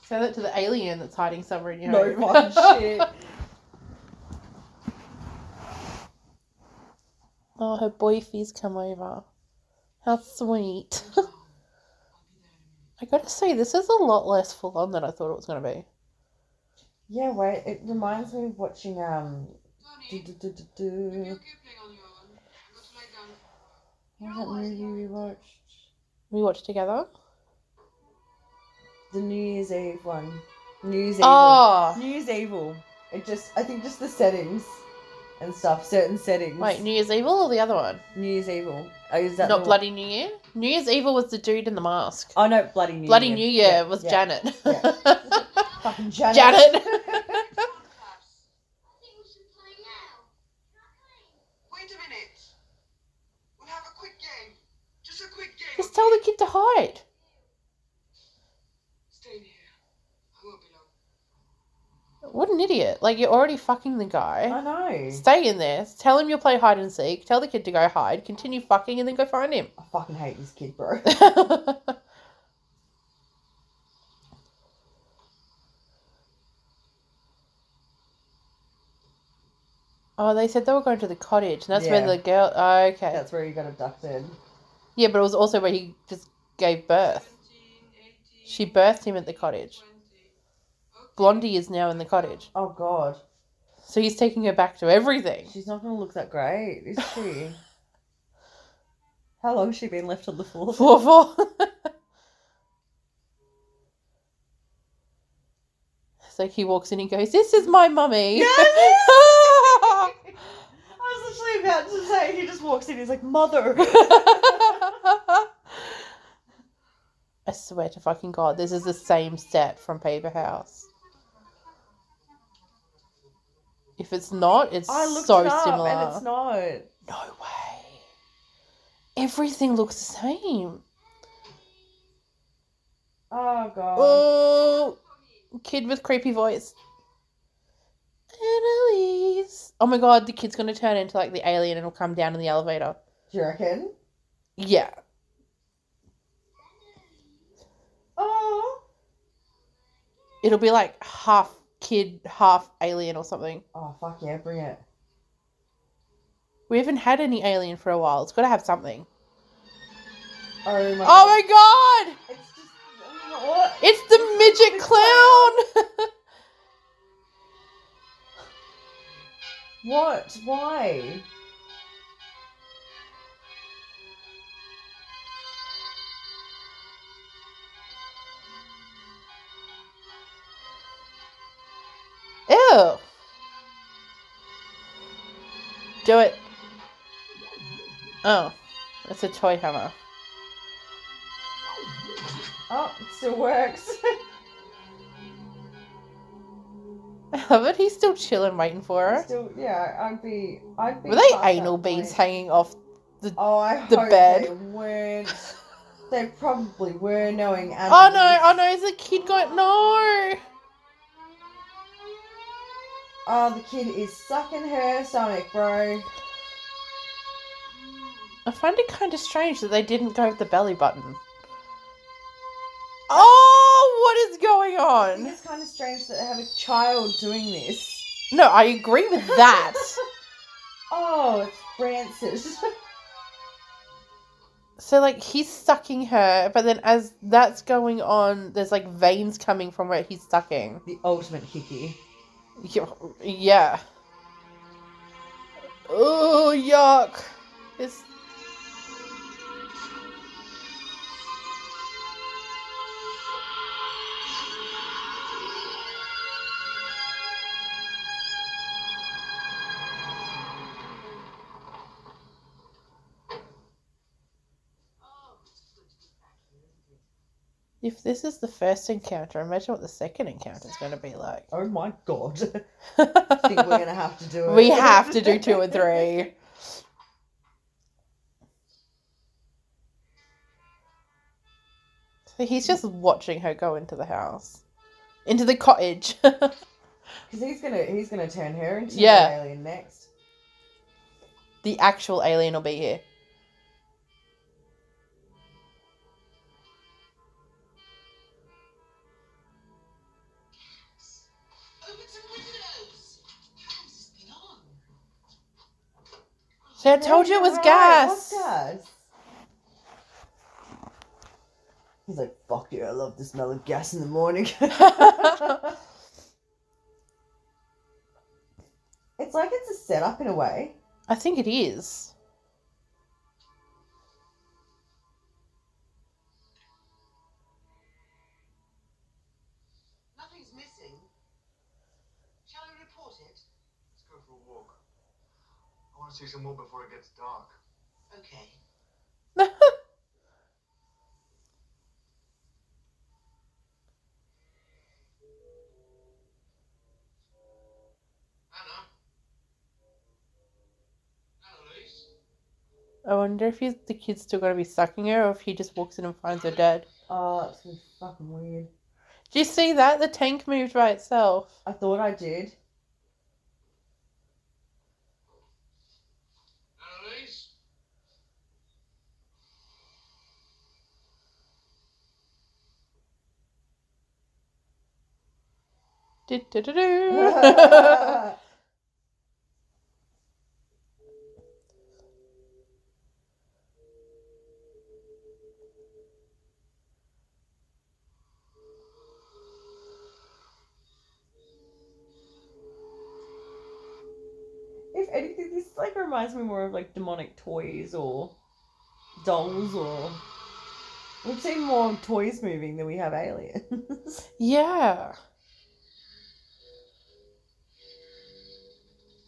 [SPEAKER 2] Say that to the alien that's hiding somewhere in your
[SPEAKER 1] No
[SPEAKER 2] home.
[SPEAKER 1] fucking shit.
[SPEAKER 2] Oh, her boyfriend's come over. How sweet.
[SPEAKER 3] I'll be there in a minute.
[SPEAKER 2] I gotta say, this is a lot less full on than I thought it was gonna be.
[SPEAKER 1] Yeah, wait. It reminds me of watching um. Do, do, do, do, do. What was that movie we watched?
[SPEAKER 2] We watched together.
[SPEAKER 1] The New Year's Eve one. New Year's Evil.
[SPEAKER 2] Oh.
[SPEAKER 1] New Year's Evil. It just, I think, just the settings and stuff. Certain settings.
[SPEAKER 2] Wait, New Year's Evil or the other one?
[SPEAKER 1] New Year's Evil. Oh, is that
[SPEAKER 2] Not
[SPEAKER 1] the-
[SPEAKER 2] Bloody New Year. New Year's Evil was the dude in the mask.
[SPEAKER 1] Oh no, Bloody New Year.
[SPEAKER 2] Bloody
[SPEAKER 1] Year.
[SPEAKER 2] New Year
[SPEAKER 1] Yeah,
[SPEAKER 2] was
[SPEAKER 1] yeah.
[SPEAKER 2] Janet.
[SPEAKER 1] Fucking Janet.
[SPEAKER 2] Janet.
[SPEAKER 7] Wait a minute. We'll have a quick game. Just a quick game.
[SPEAKER 2] Just tell the kid to hide.
[SPEAKER 7] Stay in here. I won't be long.
[SPEAKER 2] What an idiot. Like, you're already fucking the guy.
[SPEAKER 1] I know.
[SPEAKER 2] Stay in there. Tell him you'll play hide and seek. Tell the kid to go hide. Continue fucking and then go find him.
[SPEAKER 1] I fucking hate this kid, bro.
[SPEAKER 2] oh, they said they were going to the cottage. And that's where the girl. Oh, okay.
[SPEAKER 1] That's where he got abducted.
[SPEAKER 2] Yeah, but it was also where he just gave birth. She birthed him at the cottage. Blondie is now in the cottage.
[SPEAKER 1] Oh god.
[SPEAKER 2] So he's taking her back to everything.
[SPEAKER 1] She's not gonna look that great, is she? How long has she been left on the floor?
[SPEAKER 2] Four, four. it's like he walks in and goes, This is my mummy.
[SPEAKER 1] I was literally about to say he just walks in, he's like, Mother
[SPEAKER 2] I swear to fucking God, this is the same set from Paper House. If it's not, it's
[SPEAKER 1] I looked
[SPEAKER 2] so
[SPEAKER 1] it up
[SPEAKER 2] similar.
[SPEAKER 1] and it's not.
[SPEAKER 2] No way. Everything looks the same.
[SPEAKER 1] Oh god.
[SPEAKER 2] Oh, kid with creepy voice. Analise. Oh my god, the kid's gonna turn into like the alien and it'll come down in the elevator.
[SPEAKER 1] Do you reckon?
[SPEAKER 2] Yeah.
[SPEAKER 1] Oh.
[SPEAKER 2] It'll be like half kid, half alien or something.
[SPEAKER 1] Oh fuck yeah, bring it.
[SPEAKER 2] We haven't had any alien for a while. It's gotta have something.
[SPEAKER 1] Oh my
[SPEAKER 2] Oh my god!
[SPEAKER 1] It's just what?
[SPEAKER 2] It's the midget clown!
[SPEAKER 1] What? Why?
[SPEAKER 2] Do it. Oh, it's a toy hammer.
[SPEAKER 1] Oh, it still works.
[SPEAKER 2] I love it. He's still chilling, waiting for her.
[SPEAKER 1] still, yeah, I'd be, I'd be.
[SPEAKER 2] Were they anal beads hanging off the?
[SPEAKER 1] Oh, I
[SPEAKER 2] the
[SPEAKER 1] hope
[SPEAKER 2] bed?
[SPEAKER 1] they weren't. They probably were knowing.
[SPEAKER 2] Oh no! Oh no! Is the kid going? No!
[SPEAKER 1] Oh, the kid is sucking her stomach, bro.
[SPEAKER 2] I find it kind of strange that they didn't go with the belly button. Oh, what is going
[SPEAKER 1] I think
[SPEAKER 2] on?
[SPEAKER 1] it's kind of strange that they have a child doing this.
[SPEAKER 2] No, I agree with that.
[SPEAKER 1] Oh, it's Francis.
[SPEAKER 2] So like he's sucking her, but then as that's going on, there's like veins coming from where he's sucking.
[SPEAKER 1] the ultimate hickey.
[SPEAKER 2] Yeah. Oh yuck! It's If this is the first encounter, imagine what the second encounter is going to be like.
[SPEAKER 1] Oh my god. I think we're gonna have to do it.
[SPEAKER 2] We have to do two and three. So he's just watching her go into the house, into the cottage.
[SPEAKER 1] Because he's gonna he's gonna turn her into
[SPEAKER 2] Yeah.
[SPEAKER 1] an alien next.
[SPEAKER 2] the actual alien will be here. See, I told you it was gas.
[SPEAKER 1] Gas? He's like, fuck you, I love the smell of gas in the morning. it's like it's a setup in a way.
[SPEAKER 2] I think it is.
[SPEAKER 12] Want to see some more before it gets dark.
[SPEAKER 3] Okay.
[SPEAKER 12] Anna? Analise?
[SPEAKER 2] I wonder if he's, the kid's still gonna be sucking her, or if he just walks in and finds her dead.
[SPEAKER 1] Oh, that's gonna be fucking weird.
[SPEAKER 2] Do you see that? The tank moved by itself.
[SPEAKER 1] I thought I did. If anything, this like reminds me more of like demonic toys or dolls or. We've seen more toys moving than we have aliens.
[SPEAKER 2] yeah.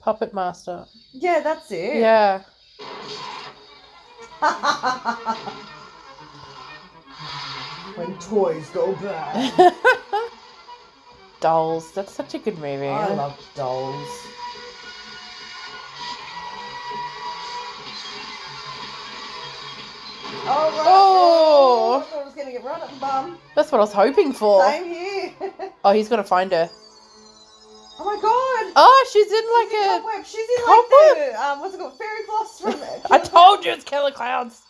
[SPEAKER 2] Puppet Master.
[SPEAKER 1] yeah, that's it.
[SPEAKER 2] Yeah.
[SPEAKER 1] when toys go bad.
[SPEAKER 2] Dolls. That's such a good movie.
[SPEAKER 1] I love dolls. Oh, right.
[SPEAKER 2] Oh.
[SPEAKER 1] I thought I was gonna get right up the bum.
[SPEAKER 2] That's what I was hoping for.
[SPEAKER 1] Same here.
[SPEAKER 2] Oh, he's gonna find her.
[SPEAKER 1] Oh my god.
[SPEAKER 2] Oh, she's in like a.
[SPEAKER 1] Cobweb. She's in like the um, what's it called? Fairy floss from.
[SPEAKER 2] I told you it's Killer Klowns.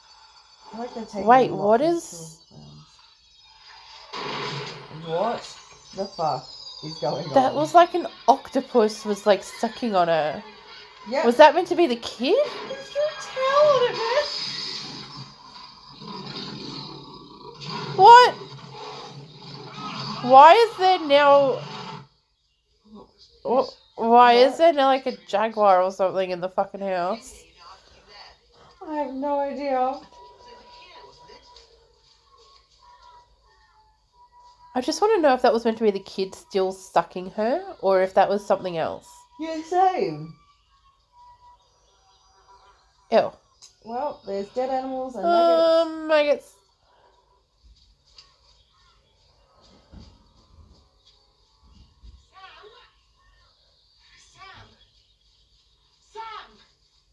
[SPEAKER 1] I like taking
[SPEAKER 2] Wait, what is?
[SPEAKER 1] What the fuck is going on?
[SPEAKER 2] That was like an octopus was like sucking on her.
[SPEAKER 1] Yeah.
[SPEAKER 2] Was that meant to be the kid?
[SPEAKER 1] There's tail on it, man.
[SPEAKER 2] What? Why is there now? Wh- Why is there like a jaguar or something in the fucking house?
[SPEAKER 1] I have no idea.
[SPEAKER 2] I just want to know if that was meant to be the kid still sucking her, or if that was something else.
[SPEAKER 1] Yeah, same.
[SPEAKER 2] Ew.
[SPEAKER 1] Well, there's dead animals and nuggets.
[SPEAKER 2] Um, maggots.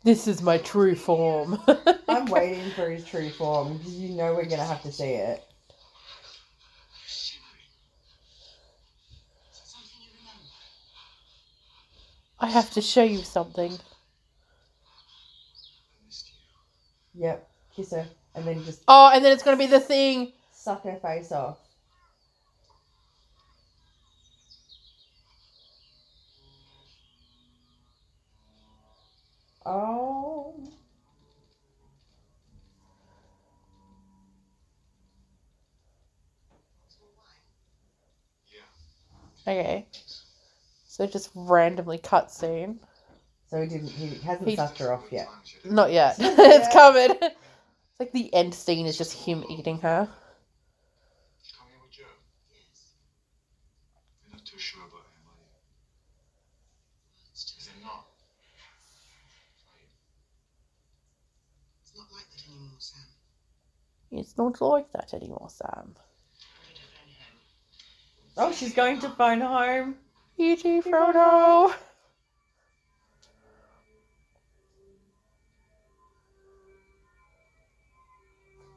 [SPEAKER 2] This is my true form.
[SPEAKER 1] I'm waiting for his true form because you know we're gonna have to see it.
[SPEAKER 2] I have to show you something.
[SPEAKER 1] Yep, kiss her and then just
[SPEAKER 2] Oh, and then it's gonna be the thing.
[SPEAKER 1] suck her face off. Oh.
[SPEAKER 2] Okay. So just randomly cut scene.
[SPEAKER 1] So he didn't. He hasn't
[SPEAKER 2] He-
[SPEAKER 1] sucked her off yet.
[SPEAKER 2] Not yet.
[SPEAKER 1] Yeah.
[SPEAKER 2] it's coming. It's like the end scene is just him eating her.
[SPEAKER 12] Come here with Joe. Yes. You're not too sure about him, are you? Is it not?
[SPEAKER 3] It's not like that anymore, Sam.
[SPEAKER 2] It's not like that anymore, Sam.
[SPEAKER 1] Oh, she's going to phone home.
[SPEAKER 2] E.G. Frodo.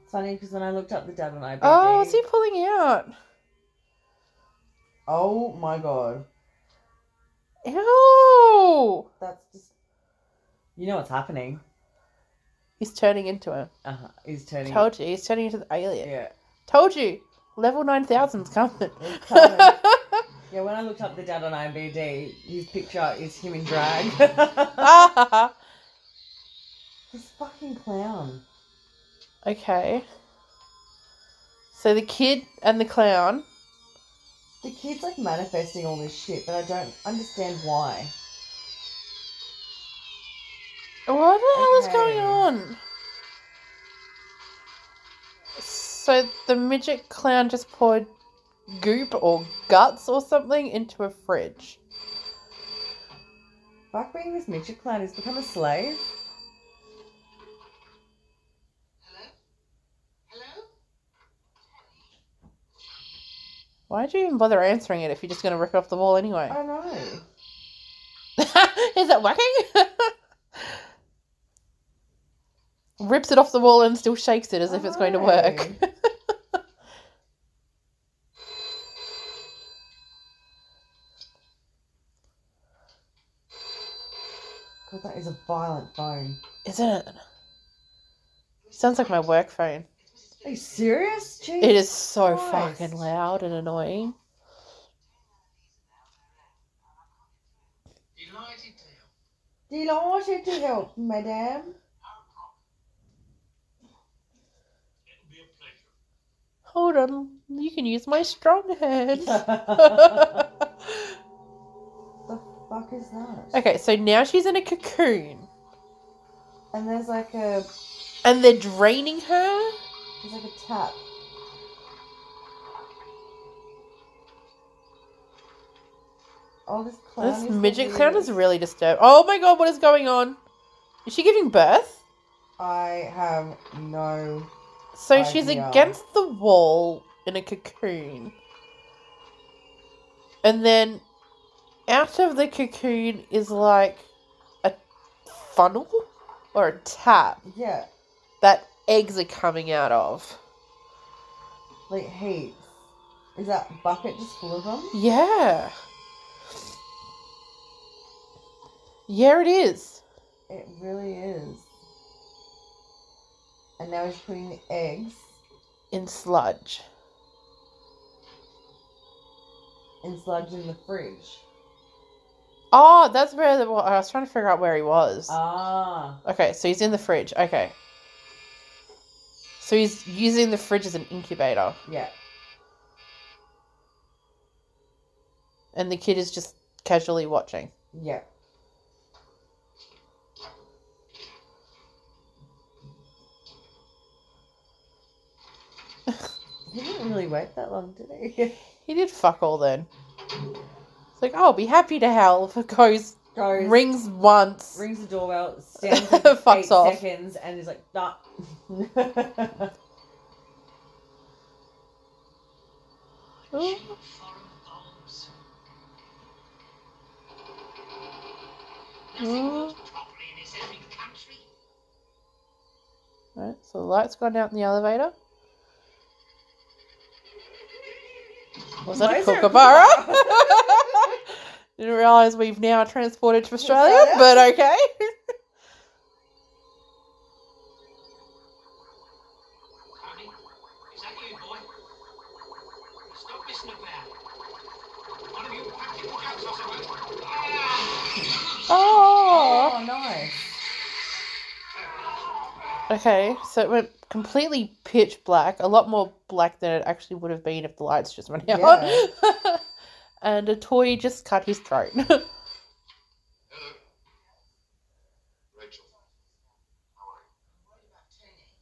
[SPEAKER 1] It's funny because when I looked up the dad on IMDb,
[SPEAKER 2] Oh, is he pulling out?
[SPEAKER 1] oh my god,
[SPEAKER 2] Ew!
[SPEAKER 1] that's just. You know what's happening?
[SPEAKER 2] He's turning into him.
[SPEAKER 1] Uh huh. He's turning.
[SPEAKER 2] Told you, he's turning into the alien.
[SPEAKER 1] Yeah.
[SPEAKER 2] Told you. Level 9000's coming.
[SPEAKER 1] It's coming. Yeah, when I looked up the dad on IMDb, his picture is him in drag. this fucking clown.
[SPEAKER 2] okay. So the kid and the clown.
[SPEAKER 1] The kid's like manifesting all this shit, but I don't understand why.
[SPEAKER 2] What the hell is
[SPEAKER 1] Okay.
[SPEAKER 2] going on? So the midget clown just poured goop or guts or something into a fridge.
[SPEAKER 1] Fuck being this midget clown, he's become a slave. Hello? Hello?
[SPEAKER 2] Why'd you even bother answering it if you're just gonna rip it off the wall anyway?
[SPEAKER 1] I know.
[SPEAKER 2] Is that working? Rips it off the wall and still shakes it as if it's going to work.
[SPEAKER 1] God, that is a violent phone.
[SPEAKER 2] Isn't it? Sounds like my work phone.
[SPEAKER 1] Are you serious? Jeez
[SPEAKER 2] It is so
[SPEAKER 1] Christ.
[SPEAKER 2] fucking loud and annoying.
[SPEAKER 1] Delighted to help, madame.
[SPEAKER 2] Hold on, you can use my strong hand.
[SPEAKER 1] The fuck is that?
[SPEAKER 2] okay, so now she's in a cocoon
[SPEAKER 1] And there's like a
[SPEAKER 2] and they're draining her.
[SPEAKER 1] there's like a tap. Oh, this clown.
[SPEAKER 2] This
[SPEAKER 1] is
[SPEAKER 2] midget clown is really disturbed. Oh my god, what is going on? Is she giving birth?
[SPEAKER 1] I have no.
[SPEAKER 2] So she's against the wall in a cocoon. And then out of the cocoon is like a funnel or a tap
[SPEAKER 1] Yeah,
[SPEAKER 2] that eggs are coming out of.
[SPEAKER 1] like heaps. Is that bucket just full of them?
[SPEAKER 2] Yeah. Yeah, it is.
[SPEAKER 1] It really is. And now he's putting the eggs
[SPEAKER 2] In sludge.
[SPEAKER 1] in sludge in the fridge.
[SPEAKER 2] Oh, that's where the, I was trying to figure out where he was.
[SPEAKER 1] Ah.
[SPEAKER 2] Okay, so he's in the fridge. Okay. So he's using the fridge as an incubator.
[SPEAKER 1] Yeah.
[SPEAKER 2] And the kid is just casually watching.
[SPEAKER 1] Yeah. He didn't really wait that long, did he?
[SPEAKER 2] He did fuck all then. It's like, oh, be happy to help. Goes,
[SPEAKER 1] Goes,
[SPEAKER 2] rings once.
[SPEAKER 1] rings the doorbell, stands for like
[SPEAKER 2] Fucks
[SPEAKER 1] eight
[SPEAKER 2] off.
[SPEAKER 1] seconds, and he's like, nah.
[SPEAKER 2] Ooh. Ooh. Right, so the light's gone out in the elevator. Was that a kookaburra? Didn't realise we've now transported to Australia? but okay. Okay, so it went completely pitch black, a lot more black than it actually would have been if the lights just went out.
[SPEAKER 1] Yeah.
[SPEAKER 2] and a toy just cut his throat.
[SPEAKER 4] Hello. Rachel. How are you?
[SPEAKER 3] Worried about Tony.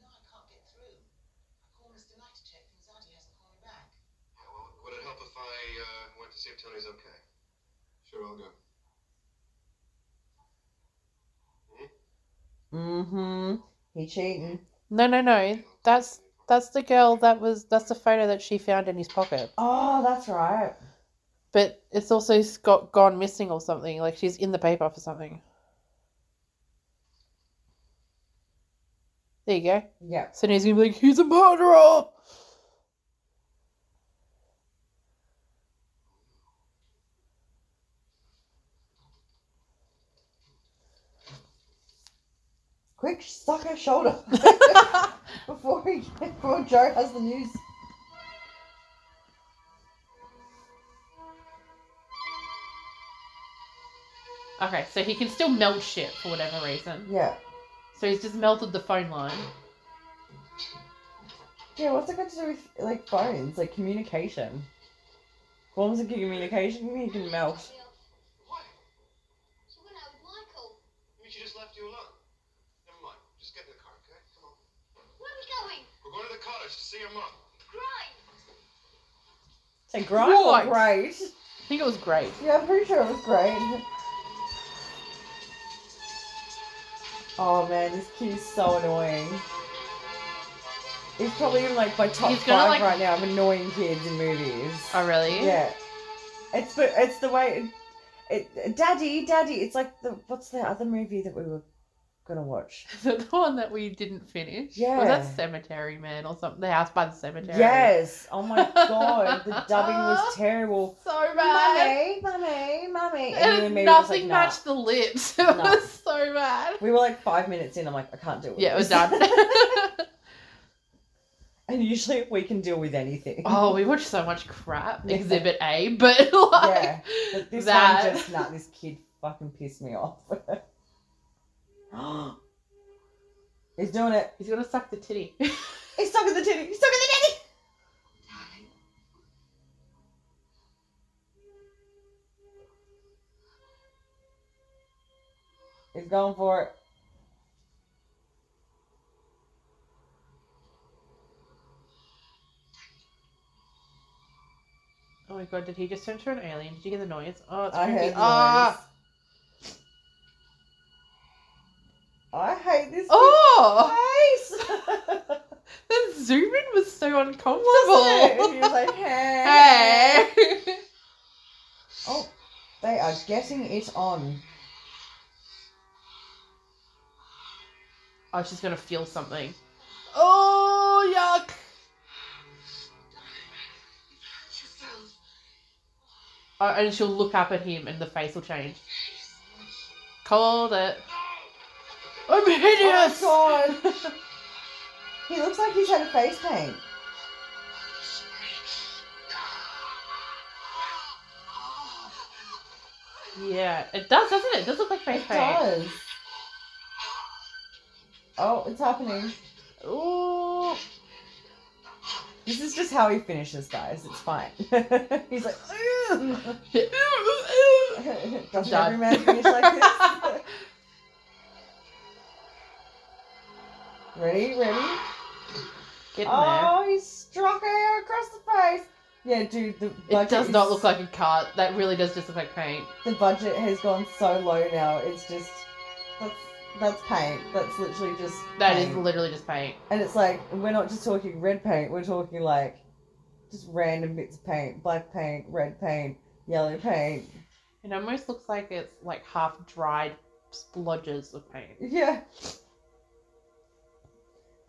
[SPEAKER 3] No, I can't get through. I called Mr. Knight to check things out. He hasn't called me back.
[SPEAKER 4] Yeah, well, would it help if I uh, went to see if Tony's okay? Sure, I'll go.
[SPEAKER 1] Mm-hmm. He cheating.
[SPEAKER 2] no, no, no. That's that's the girl that was that's the photo that she found in his pocket.
[SPEAKER 1] Oh, that's right.
[SPEAKER 2] But it's also got gone missing or something. Like she's in the paper for something. There you go.
[SPEAKER 1] Yeah.
[SPEAKER 2] So now he's gonna be like, he's a murderer.
[SPEAKER 1] Quick, suck her shoulder before he, before Joe has the news.
[SPEAKER 2] Okay, so he can still melt shit for whatever reason.
[SPEAKER 1] Yeah.
[SPEAKER 2] So he's just melted the phone line.
[SPEAKER 1] Yeah, what's it got to do with like phones, like communication? Forms of communication, he can melt.
[SPEAKER 4] Why? I mean, she just left you alone. Never mind. Just get in the car, okay? Come on.
[SPEAKER 5] Where are we going?
[SPEAKER 4] We're going to the cottage to see your mom.
[SPEAKER 5] Great.
[SPEAKER 1] Say great or
[SPEAKER 2] Right.
[SPEAKER 1] great?
[SPEAKER 2] I think it was great.
[SPEAKER 1] Yeah, I'm pretty sure it was great. Oh man, this kid is so annoying. He's probably in like my top
[SPEAKER 2] He's gonna,
[SPEAKER 1] five
[SPEAKER 2] like-
[SPEAKER 1] right now of annoying kids in movies.
[SPEAKER 2] Oh, really?
[SPEAKER 1] Yeah. It's but it's the way it, it Daddy, Daddy, it's like the what's the other movie that we were gonna watch?
[SPEAKER 2] the one that we didn't finish.
[SPEAKER 1] Yeah.
[SPEAKER 2] Was that Cemetery Man or something? The House by the Cemetery.
[SPEAKER 1] Yes. Oh my god, the dubbing was terrible.
[SPEAKER 2] So bad.
[SPEAKER 1] Mummy, mummy, mummy.
[SPEAKER 2] And
[SPEAKER 1] and
[SPEAKER 2] nothing
[SPEAKER 1] like, nah.
[SPEAKER 2] matched the lips. It
[SPEAKER 1] Nah.
[SPEAKER 2] was so bad.
[SPEAKER 1] We were like five minutes in. I'm like, I can't do it.
[SPEAKER 2] Yeah, it was done.
[SPEAKER 1] and usually we can deal with anything.
[SPEAKER 2] oh, we watched so much crap.
[SPEAKER 1] Yeah.
[SPEAKER 2] Exhibit A, but like
[SPEAKER 1] yeah. But this
[SPEAKER 2] that.
[SPEAKER 1] one just, nah, this kid fucking pissed me off. He's doing it.
[SPEAKER 2] he's gonna suck the titty.
[SPEAKER 1] He's sucking the titty. He's sucking the titty. He's going for it.
[SPEAKER 2] oh my god, did he just turn into an alien? Did you get the noise? Oh, it's
[SPEAKER 1] I
[SPEAKER 2] creepy.
[SPEAKER 1] heard the
[SPEAKER 2] Ah!
[SPEAKER 1] noise. I hate face.
[SPEAKER 2] The zoom in was so uncomfortable.
[SPEAKER 1] It? He was like, hey.
[SPEAKER 2] hey.
[SPEAKER 1] Oh, they are getting it on.
[SPEAKER 2] Oh, she's gonna feel something. Oh, yuck! Oh, and she'll look up at him and the face will change. Called it. I'm hideous!
[SPEAKER 1] Oh my god. he looks like he's had a face paint.
[SPEAKER 2] yeah, it does, doesn't it? It does look like face
[SPEAKER 1] It
[SPEAKER 2] paint.
[SPEAKER 1] does. Oh, it's happening.
[SPEAKER 2] Ooh.
[SPEAKER 1] This is just how he finishes, guys. It's fine. he's like,
[SPEAKER 2] Done.
[SPEAKER 1] every man finish like this? Ready, ready?
[SPEAKER 2] Get in oh, there.
[SPEAKER 1] Oh, he struck her across the face. Yeah, dude, the
[SPEAKER 2] It
[SPEAKER 1] budget
[SPEAKER 2] does not look like a cut. That really does just look like paint.
[SPEAKER 1] the budget has gone so low now. It's just that's that's paint. That's literally just
[SPEAKER 2] That is
[SPEAKER 1] paint.
[SPEAKER 2] literally just paint.
[SPEAKER 1] And it's like we're not just talking red paint. We're talking like just random bits of paint: black paint, red paint, yellow paint.
[SPEAKER 2] It almost looks like it's like half dried splodges of paint.
[SPEAKER 1] Yeah.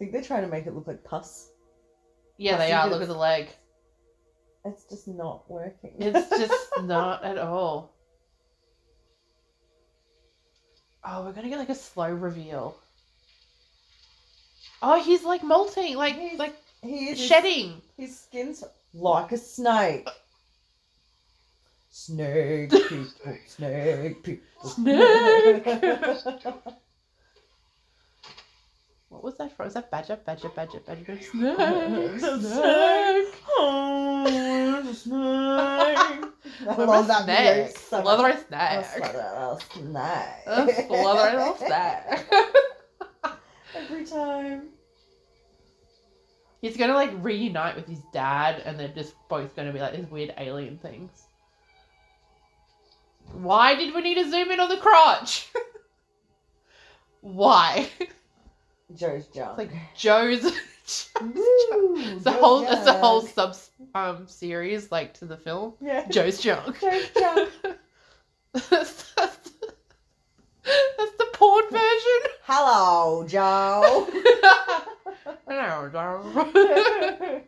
[SPEAKER 1] I think they're trying to make it look like pus.
[SPEAKER 2] Yeah, they are. Look at the leg.
[SPEAKER 1] It's just not working.
[SPEAKER 2] It's just not at all. Oh, we're gonna get like a slow reveal. Oh, he's like molting, like
[SPEAKER 1] He's-
[SPEAKER 2] like
[SPEAKER 1] he is
[SPEAKER 2] shedding.
[SPEAKER 1] His skin's like a snake. Uh, snake people, snake people.
[SPEAKER 2] Snake. What was that from? Was that badger, badger, badger, badger, snake, snake?
[SPEAKER 1] Oh, a snake. I
[SPEAKER 2] What
[SPEAKER 1] love that
[SPEAKER 2] snake?
[SPEAKER 1] so.
[SPEAKER 2] Slithery
[SPEAKER 1] A
[SPEAKER 2] snake.
[SPEAKER 1] slithery snake.
[SPEAKER 2] A slithery little snake.
[SPEAKER 1] Every time.
[SPEAKER 2] He's gonna like reunite with his dad, and they're just both gonna be like these weird alien things. Why did we need to zoom in on the crotch? Why?
[SPEAKER 1] Joe's junk.
[SPEAKER 2] It's like Joe's.
[SPEAKER 1] Woo,
[SPEAKER 2] it's a whole. It's a whole sub um series like to the film.
[SPEAKER 1] Yeah.
[SPEAKER 2] Joe's junk.
[SPEAKER 1] Joe's junk.
[SPEAKER 2] that's, that's, that's the porn version.
[SPEAKER 1] Hello, Joe.
[SPEAKER 2] Hello, Joe.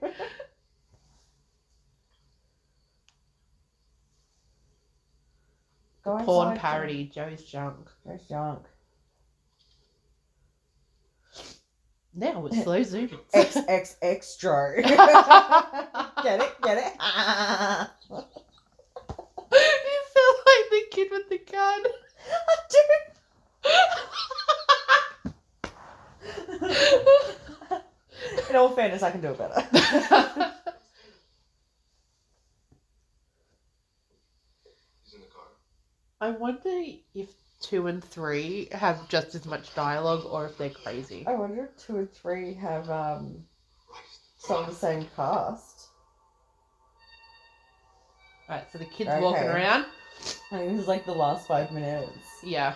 [SPEAKER 2] Porn parody. Joe's junk.
[SPEAKER 1] Joe's junk.
[SPEAKER 2] Now it's slow zoom.
[SPEAKER 1] X X X extra. get it? Get it?
[SPEAKER 2] you sound like the kid with the gun. I do.
[SPEAKER 1] In all fairness, I can do it better.
[SPEAKER 4] He's in the car.
[SPEAKER 2] I wonder if two and three have just as much dialogue or if they're crazy.
[SPEAKER 1] I wonder if two and three have um some of the same cast.
[SPEAKER 2] Alright, so the kid's
[SPEAKER 1] Okay.
[SPEAKER 2] walking around.
[SPEAKER 1] I think this is like the last five minutes.
[SPEAKER 2] Yeah.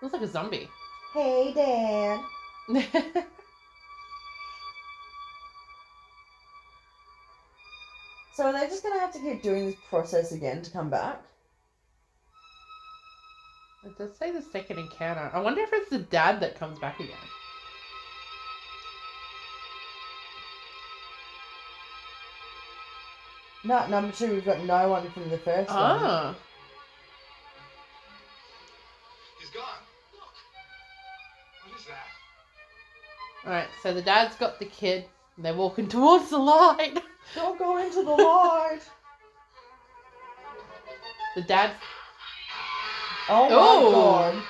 [SPEAKER 2] Looks like a zombie.
[SPEAKER 1] Hey, Dad. So they're they just gonna have to keep doing this process again to come back?
[SPEAKER 2] It does say the second encounter. I wonder if it's the dad that comes back again.
[SPEAKER 1] No, number two, we've got no one from the first one.
[SPEAKER 2] Ah.
[SPEAKER 12] He's gone. Look. What is that?
[SPEAKER 2] Alright, so the dad's got the kid. And they're walking towards the light.
[SPEAKER 1] Don't go into the light.
[SPEAKER 2] The dad.
[SPEAKER 1] Oh my
[SPEAKER 2] Oh.
[SPEAKER 1] god.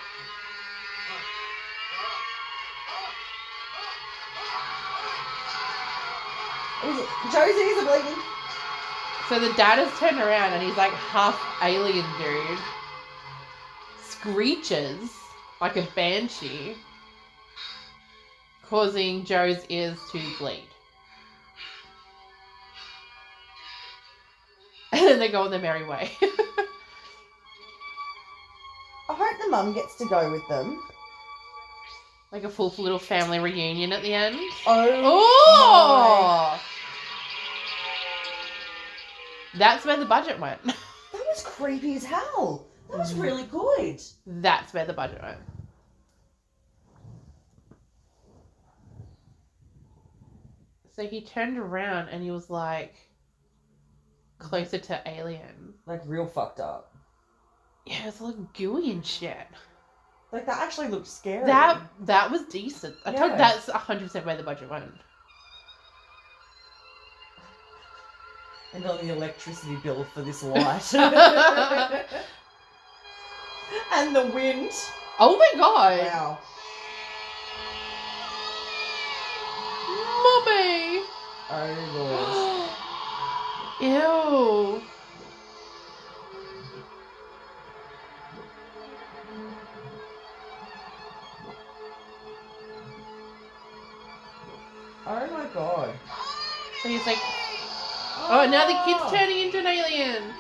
[SPEAKER 1] Is it- Joe's ears are bleeding.
[SPEAKER 2] So the dad has turned around and he's like half alien dude. Screeches like a banshee, causing Joe's ears to bleed. And then they go on their merry way.
[SPEAKER 1] I hope the mum gets to go with them.
[SPEAKER 2] like a full little family reunion at the end.
[SPEAKER 1] Oh,
[SPEAKER 2] Oh! That's where the budget went.
[SPEAKER 1] That was creepy as hell. That was really good.
[SPEAKER 2] That's where the budget went. So he turned around and he was like closer to Alien.
[SPEAKER 1] Like real fucked up.
[SPEAKER 2] Yeah, it's like gooey and shit.
[SPEAKER 1] Like that actually looked scary.
[SPEAKER 2] That that was decent. I told
[SPEAKER 1] Yeah.
[SPEAKER 2] that's hundred percent where the budget went.
[SPEAKER 1] and on the electricity bill for this light. and the wind.
[SPEAKER 2] Oh my god!
[SPEAKER 1] Wow.
[SPEAKER 2] Mummy!
[SPEAKER 1] Oh
[SPEAKER 2] Ew.
[SPEAKER 1] Oh my god.
[SPEAKER 2] So he's like, oh, now the kid's turning into an alien.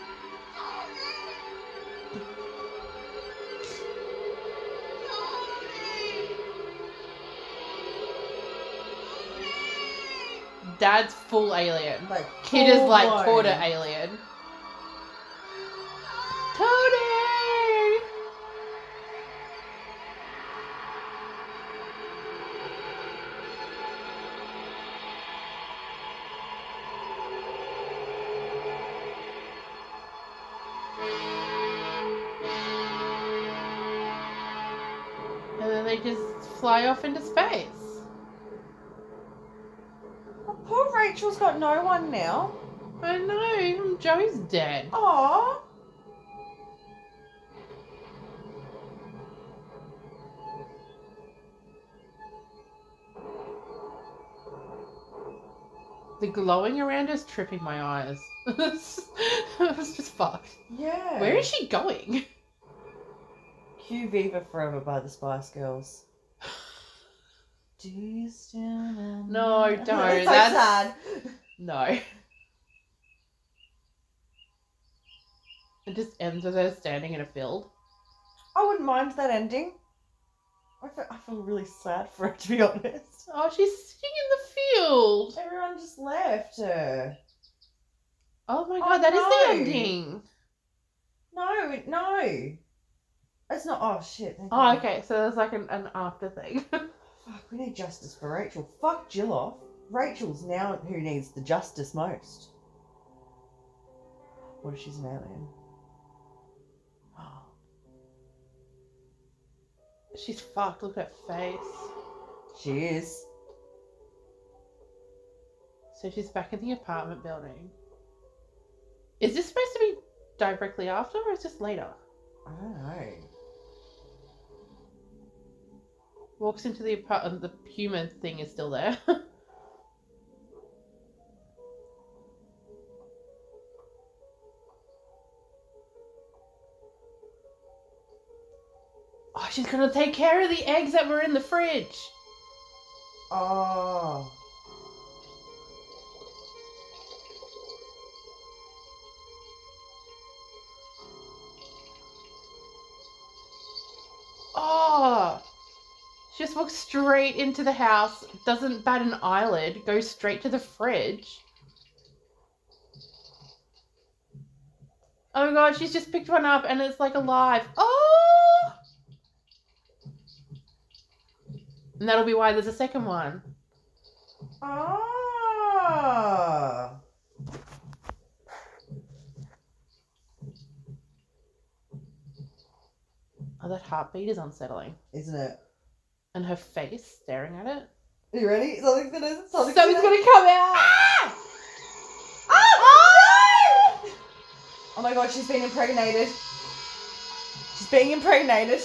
[SPEAKER 2] Dad's full alien.
[SPEAKER 1] Like
[SPEAKER 2] Kid is like
[SPEAKER 1] full-blown.
[SPEAKER 2] quarter alien. Tony! And then they just fly off into space.
[SPEAKER 1] Rachel's got no one now.
[SPEAKER 2] I know, Joey's dead.
[SPEAKER 1] Aww.
[SPEAKER 2] The glowing around is tripping my eyes. it was just fucked.
[SPEAKER 1] Yeah.
[SPEAKER 2] Where is she going?
[SPEAKER 1] Cue Viva Forever by the Spice Girls. Do you still remember?
[SPEAKER 2] No, don't.
[SPEAKER 1] so
[SPEAKER 2] That's
[SPEAKER 1] sad.
[SPEAKER 2] no. It just ends with her standing in a field.
[SPEAKER 1] I wouldn't mind that ending. I feel, I feel really sad for her, to be honest.
[SPEAKER 2] Oh, she's sitting in the field.
[SPEAKER 1] Everyone just left her.
[SPEAKER 2] Oh my
[SPEAKER 1] Oh,
[SPEAKER 2] god, that is
[SPEAKER 1] no.
[SPEAKER 2] the ending.
[SPEAKER 1] No, no. It's not. Oh, shit.
[SPEAKER 2] Oh, okay. So there's like an, an after thing.
[SPEAKER 1] Fuck, we need justice for Rachel. Fuck Jill off. Rachel's now who needs the justice most. What if she's an alien?
[SPEAKER 2] She's fucked. Look at her face.
[SPEAKER 1] She is.
[SPEAKER 2] So she's back in the apartment building. Is this supposed to be directly after or is this later?
[SPEAKER 1] I don't know.
[SPEAKER 2] Walks into the apartment. The human thing is still there. oh, she's gonna take care of the eggs that were in the fridge.
[SPEAKER 1] Oh.
[SPEAKER 2] Walks straight into the house, doesn't bat an eyelid, goes straight to the fridge. Oh my god, she's just picked one up and it's like alive. Oh! And that'll be why there's a second one.
[SPEAKER 1] Ah.
[SPEAKER 2] Oh, that heartbeat is unsettling.
[SPEAKER 1] Isn't it?
[SPEAKER 2] And her face staring at it.
[SPEAKER 1] Are you ready? Something's gonna. Something's,
[SPEAKER 2] Something's gonna come out!
[SPEAKER 1] Ah! Ah! no! Oh my god, she's being impregnated. She's being impregnated.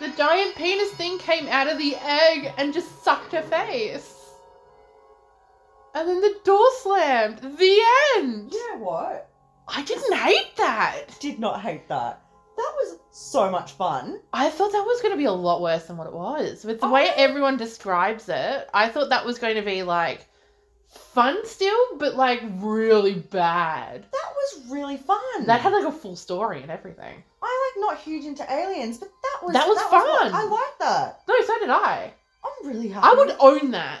[SPEAKER 2] The giant penis thing came out of the egg and just sucked her face. And then the door slammed. The end.
[SPEAKER 1] You know what?
[SPEAKER 2] I didn't hate that.
[SPEAKER 1] Did not hate that. That was so much fun.
[SPEAKER 2] I thought that was going to be a lot worse than what it was. With the way everyone describes it, I thought that was going to be like fun still, but like really bad.
[SPEAKER 1] That was really fun.
[SPEAKER 2] That had like a full story and everything.
[SPEAKER 1] I like not huge into aliens, but that was
[SPEAKER 2] That was fun.
[SPEAKER 1] I like that.
[SPEAKER 2] No, so did I.
[SPEAKER 1] I'm really happy.
[SPEAKER 2] I would own that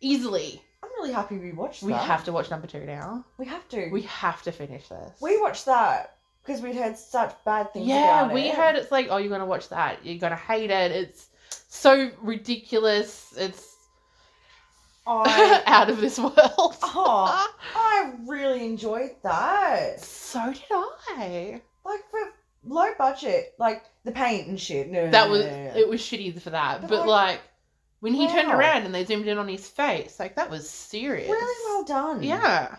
[SPEAKER 2] easily.
[SPEAKER 1] I'm really happy we watched
[SPEAKER 2] We
[SPEAKER 1] that.
[SPEAKER 2] have to watch number two now.
[SPEAKER 1] We have to.
[SPEAKER 2] We have to finish this.
[SPEAKER 1] we watched that because we'd heard such bad things
[SPEAKER 2] Yeah, we
[SPEAKER 1] it.
[SPEAKER 2] heard it's like, oh, you're gonna watch that. You're gonna hate it. It's so ridiculous. It's
[SPEAKER 1] I,
[SPEAKER 2] out of this world.
[SPEAKER 1] oh, I really enjoyed that.
[SPEAKER 2] So did I.
[SPEAKER 1] Like for low budget, like the paint and shit. No,
[SPEAKER 2] That was it was shitty for that.
[SPEAKER 1] But
[SPEAKER 2] But,
[SPEAKER 1] like-
[SPEAKER 2] like, when he turned around and they zoomed in on his face, like that was serious.
[SPEAKER 1] really well done.
[SPEAKER 2] Yeah.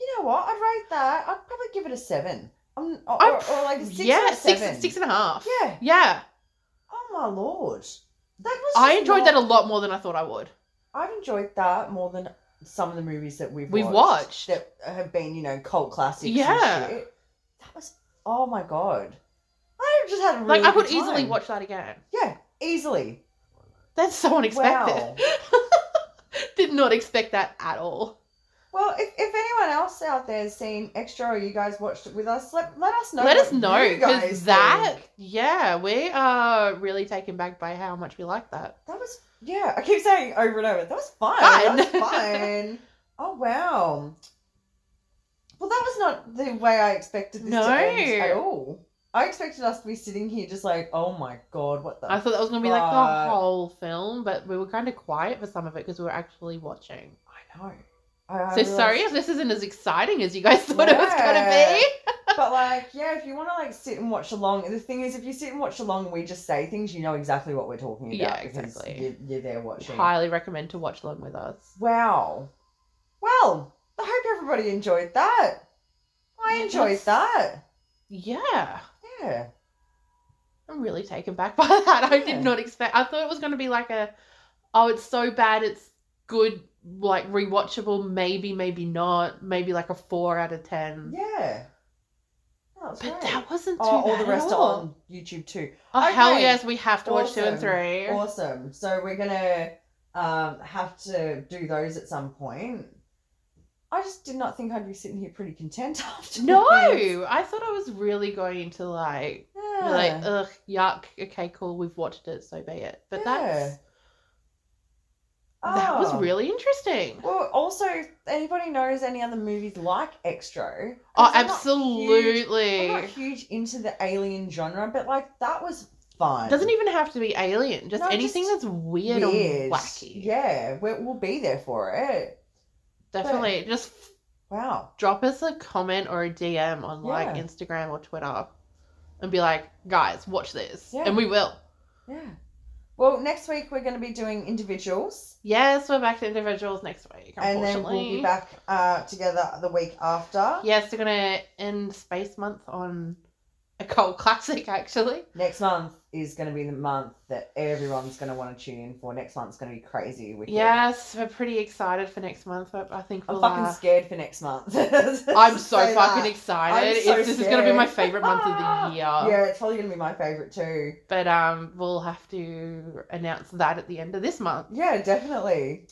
[SPEAKER 1] You know what? I'd rate that. I'd probably give it a seven. Um, or,
[SPEAKER 2] I'm-
[SPEAKER 1] or, like six
[SPEAKER 2] yeah, six six and a half.
[SPEAKER 1] Yeah.
[SPEAKER 2] Yeah.
[SPEAKER 1] Oh my lord. That was.
[SPEAKER 2] I enjoyed
[SPEAKER 1] not-
[SPEAKER 2] that a lot more than I thought I would.
[SPEAKER 1] I've enjoyed that more than some of the movies that we've
[SPEAKER 2] We've
[SPEAKER 1] watched,
[SPEAKER 2] watched.
[SPEAKER 1] that have been, you know, cult classics.
[SPEAKER 2] Yeah.
[SPEAKER 1] That was. Oh my god. I just had a really
[SPEAKER 2] Like I could easily watch that again.
[SPEAKER 1] Yeah, easily.
[SPEAKER 2] That's so unexpected.
[SPEAKER 1] Wow.
[SPEAKER 2] Did not expect that at all.
[SPEAKER 1] Well, if, if anyone else out there has seen Xtro or you guys watched it with us, let, let us know.
[SPEAKER 2] Let us know because that,
[SPEAKER 1] think.
[SPEAKER 2] yeah, we are really taken back by how much we like that.
[SPEAKER 1] That was yeah. I keep saying over and over. That was fun.
[SPEAKER 2] Fun.
[SPEAKER 1] That was fun. oh wow. Well, that was not the way I expected this
[SPEAKER 2] No.
[SPEAKER 1] to end at all. I expected us to be sitting here just like, oh my god, what the?
[SPEAKER 2] I thought that was gonna be like the whole film, but we were kind of quiet for some of it because we were actually watching.
[SPEAKER 1] I know. I, I
[SPEAKER 2] So sorry if this isn't as exciting as you guys thought it was gonna be.
[SPEAKER 1] but like, yeah, if you want to like sit and watch along, the thing is, if you sit and watch along we just say things, you know exactly what we're talking about.
[SPEAKER 2] Yeah, exactly.
[SPEAKER 1] You're, you're there watching.
[SPEAKER 2] Highly recommend to watch along with us.
[SPEAKER 1] Wow. Well, I hope everybody enjoyed that. I
[SPEAKER 2] Yeah,
[SPEAKER 1] enjoyed that.
[SPEAKER 2] Yeah.
[SPEAKER 1] Yeah.
[SPEAKER 2] I'm really taken back by that. I did not expect. I thought it was going to be like a, oh, it's so bad, it's good, like rewatchable. Maybe, maybe not. Maybe like a four out of ten.
[SPEAKER 1] Yeah. Oh,
[SPEAKER 2] But
[SPEAKER 1] great.
[SPEAKER 2] that wasn't too
[SPEAKER 1] Oh, all the rest
[SPEAKER 2] at
[SPEAKER 1] are on YouTube too.
[SPEAKER 2] Oh hell yes, we have to watch two and three.
[SPEAKER 1] Awesome. So we're gonna um have to do those at some point. I just did not think I'd be sitting here pretty content after.
[SPEAKER 2] No, I thought I was really going to like, be
[SPEAKER 1] Yeah.
[SPEAKER 2] like, ugh, yuck. Okay, cool, we've watched it, so be it. But that's that was
[SPEAKER 1] Oh.
[SPEAKER 2] really interesting.
[SPEAKER 1] Well, also, anybody knows any other movies like Xtro? 'cause
[SPEAKER 2] Oh,
[SPEAKER 1] I'm not huge-
[SPEAKER 2] absolutely.
[SPEAKER 1] I'm not huge into the alien genre, but like that was fun.
[SPEAKER 2] Doesn't even have to be alien. Just
[SPEAKER 1] No,
[SPEAKER 2] anything
[SPEAKER 1] just
[SPEAKER 2] that's weird,
[SPEAKER 1] weird.
[SPEAKER 2] or wacky.
[SPEAKER 1] Yeah, we'll, we'll be there for it.
[SPEAKER 2] Definitely. Just
[SPEAKER 1] Wow.
[SPEAKER 2] drop us a comment or a DM on like Instagram or Twitter and be like, guys, watch this.
[SPEAKER 1] Yeah.
[SPEAKER 2] And we will.
[SPEAKER 1] Yeah. Well, next week we're going to be doing individuals,
[SPEAKER 2] Yes, we're back to individuals next week.
[SPEAKER 1] and then we'll be back uh, together the week after.
[SPEAKER 2] Yes, we're gonna end Space Month on a
[SPEAKER 13] cult classic, actually.
[SPEAKER 1] Next month is going to be the month that everyone's going to want to tune in for. Next month's going to be crazy. Wicked.
[SPEAKER 13] Yes, we're pretty excited for next month. but I think
[SPEAKER 1] I'm
[SPEAKER 13] we'll,
[SPEAKER 1] fucking
[SPEAKER 13] uh,
[SPEAKER 1] scared for next month.
[SPEAKER 13] I'm so fucking
[SPEAKER 1] that.
[SPEAKER 13] excited.
[SPEAKER 1] So
[SPEAKER 13] it's, this is gonna be my favorite month of the year.
[SPEAKER 1] Yeah, it's probably going to be my favourite too.
[SPEAKER 13] But um, we'll have to announce that at the end of this month.
[SPEAKER 1] Yeah, definitely.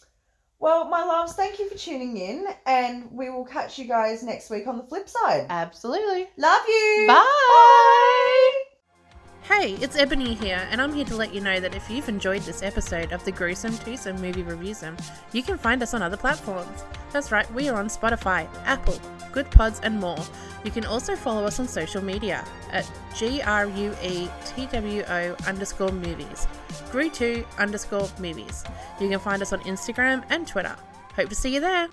[SPEAKER 1] Well, my loves, thank you for tuning in, and we will catch you guys next week on the flip side.
[SPEAKER 13] Absolutely.
[SPEAKER 1] Love you.
[SPEAKER 13] Bye.
[SPEAKER 2] Hey, it's Ebony here, and I'm here to let you know that if you've enjoyed this episode of the Gruesome Twosome Movie Reviewsome, you can find us on other platforms. That's right, we are on Spotify, Apple, Goodpods, and more. You can also follow us on social media at G-R-U-E-T-W-O underscore movies, Gru2 underscore movies. You can find us on Instagram and Twitter. Hope to see you there.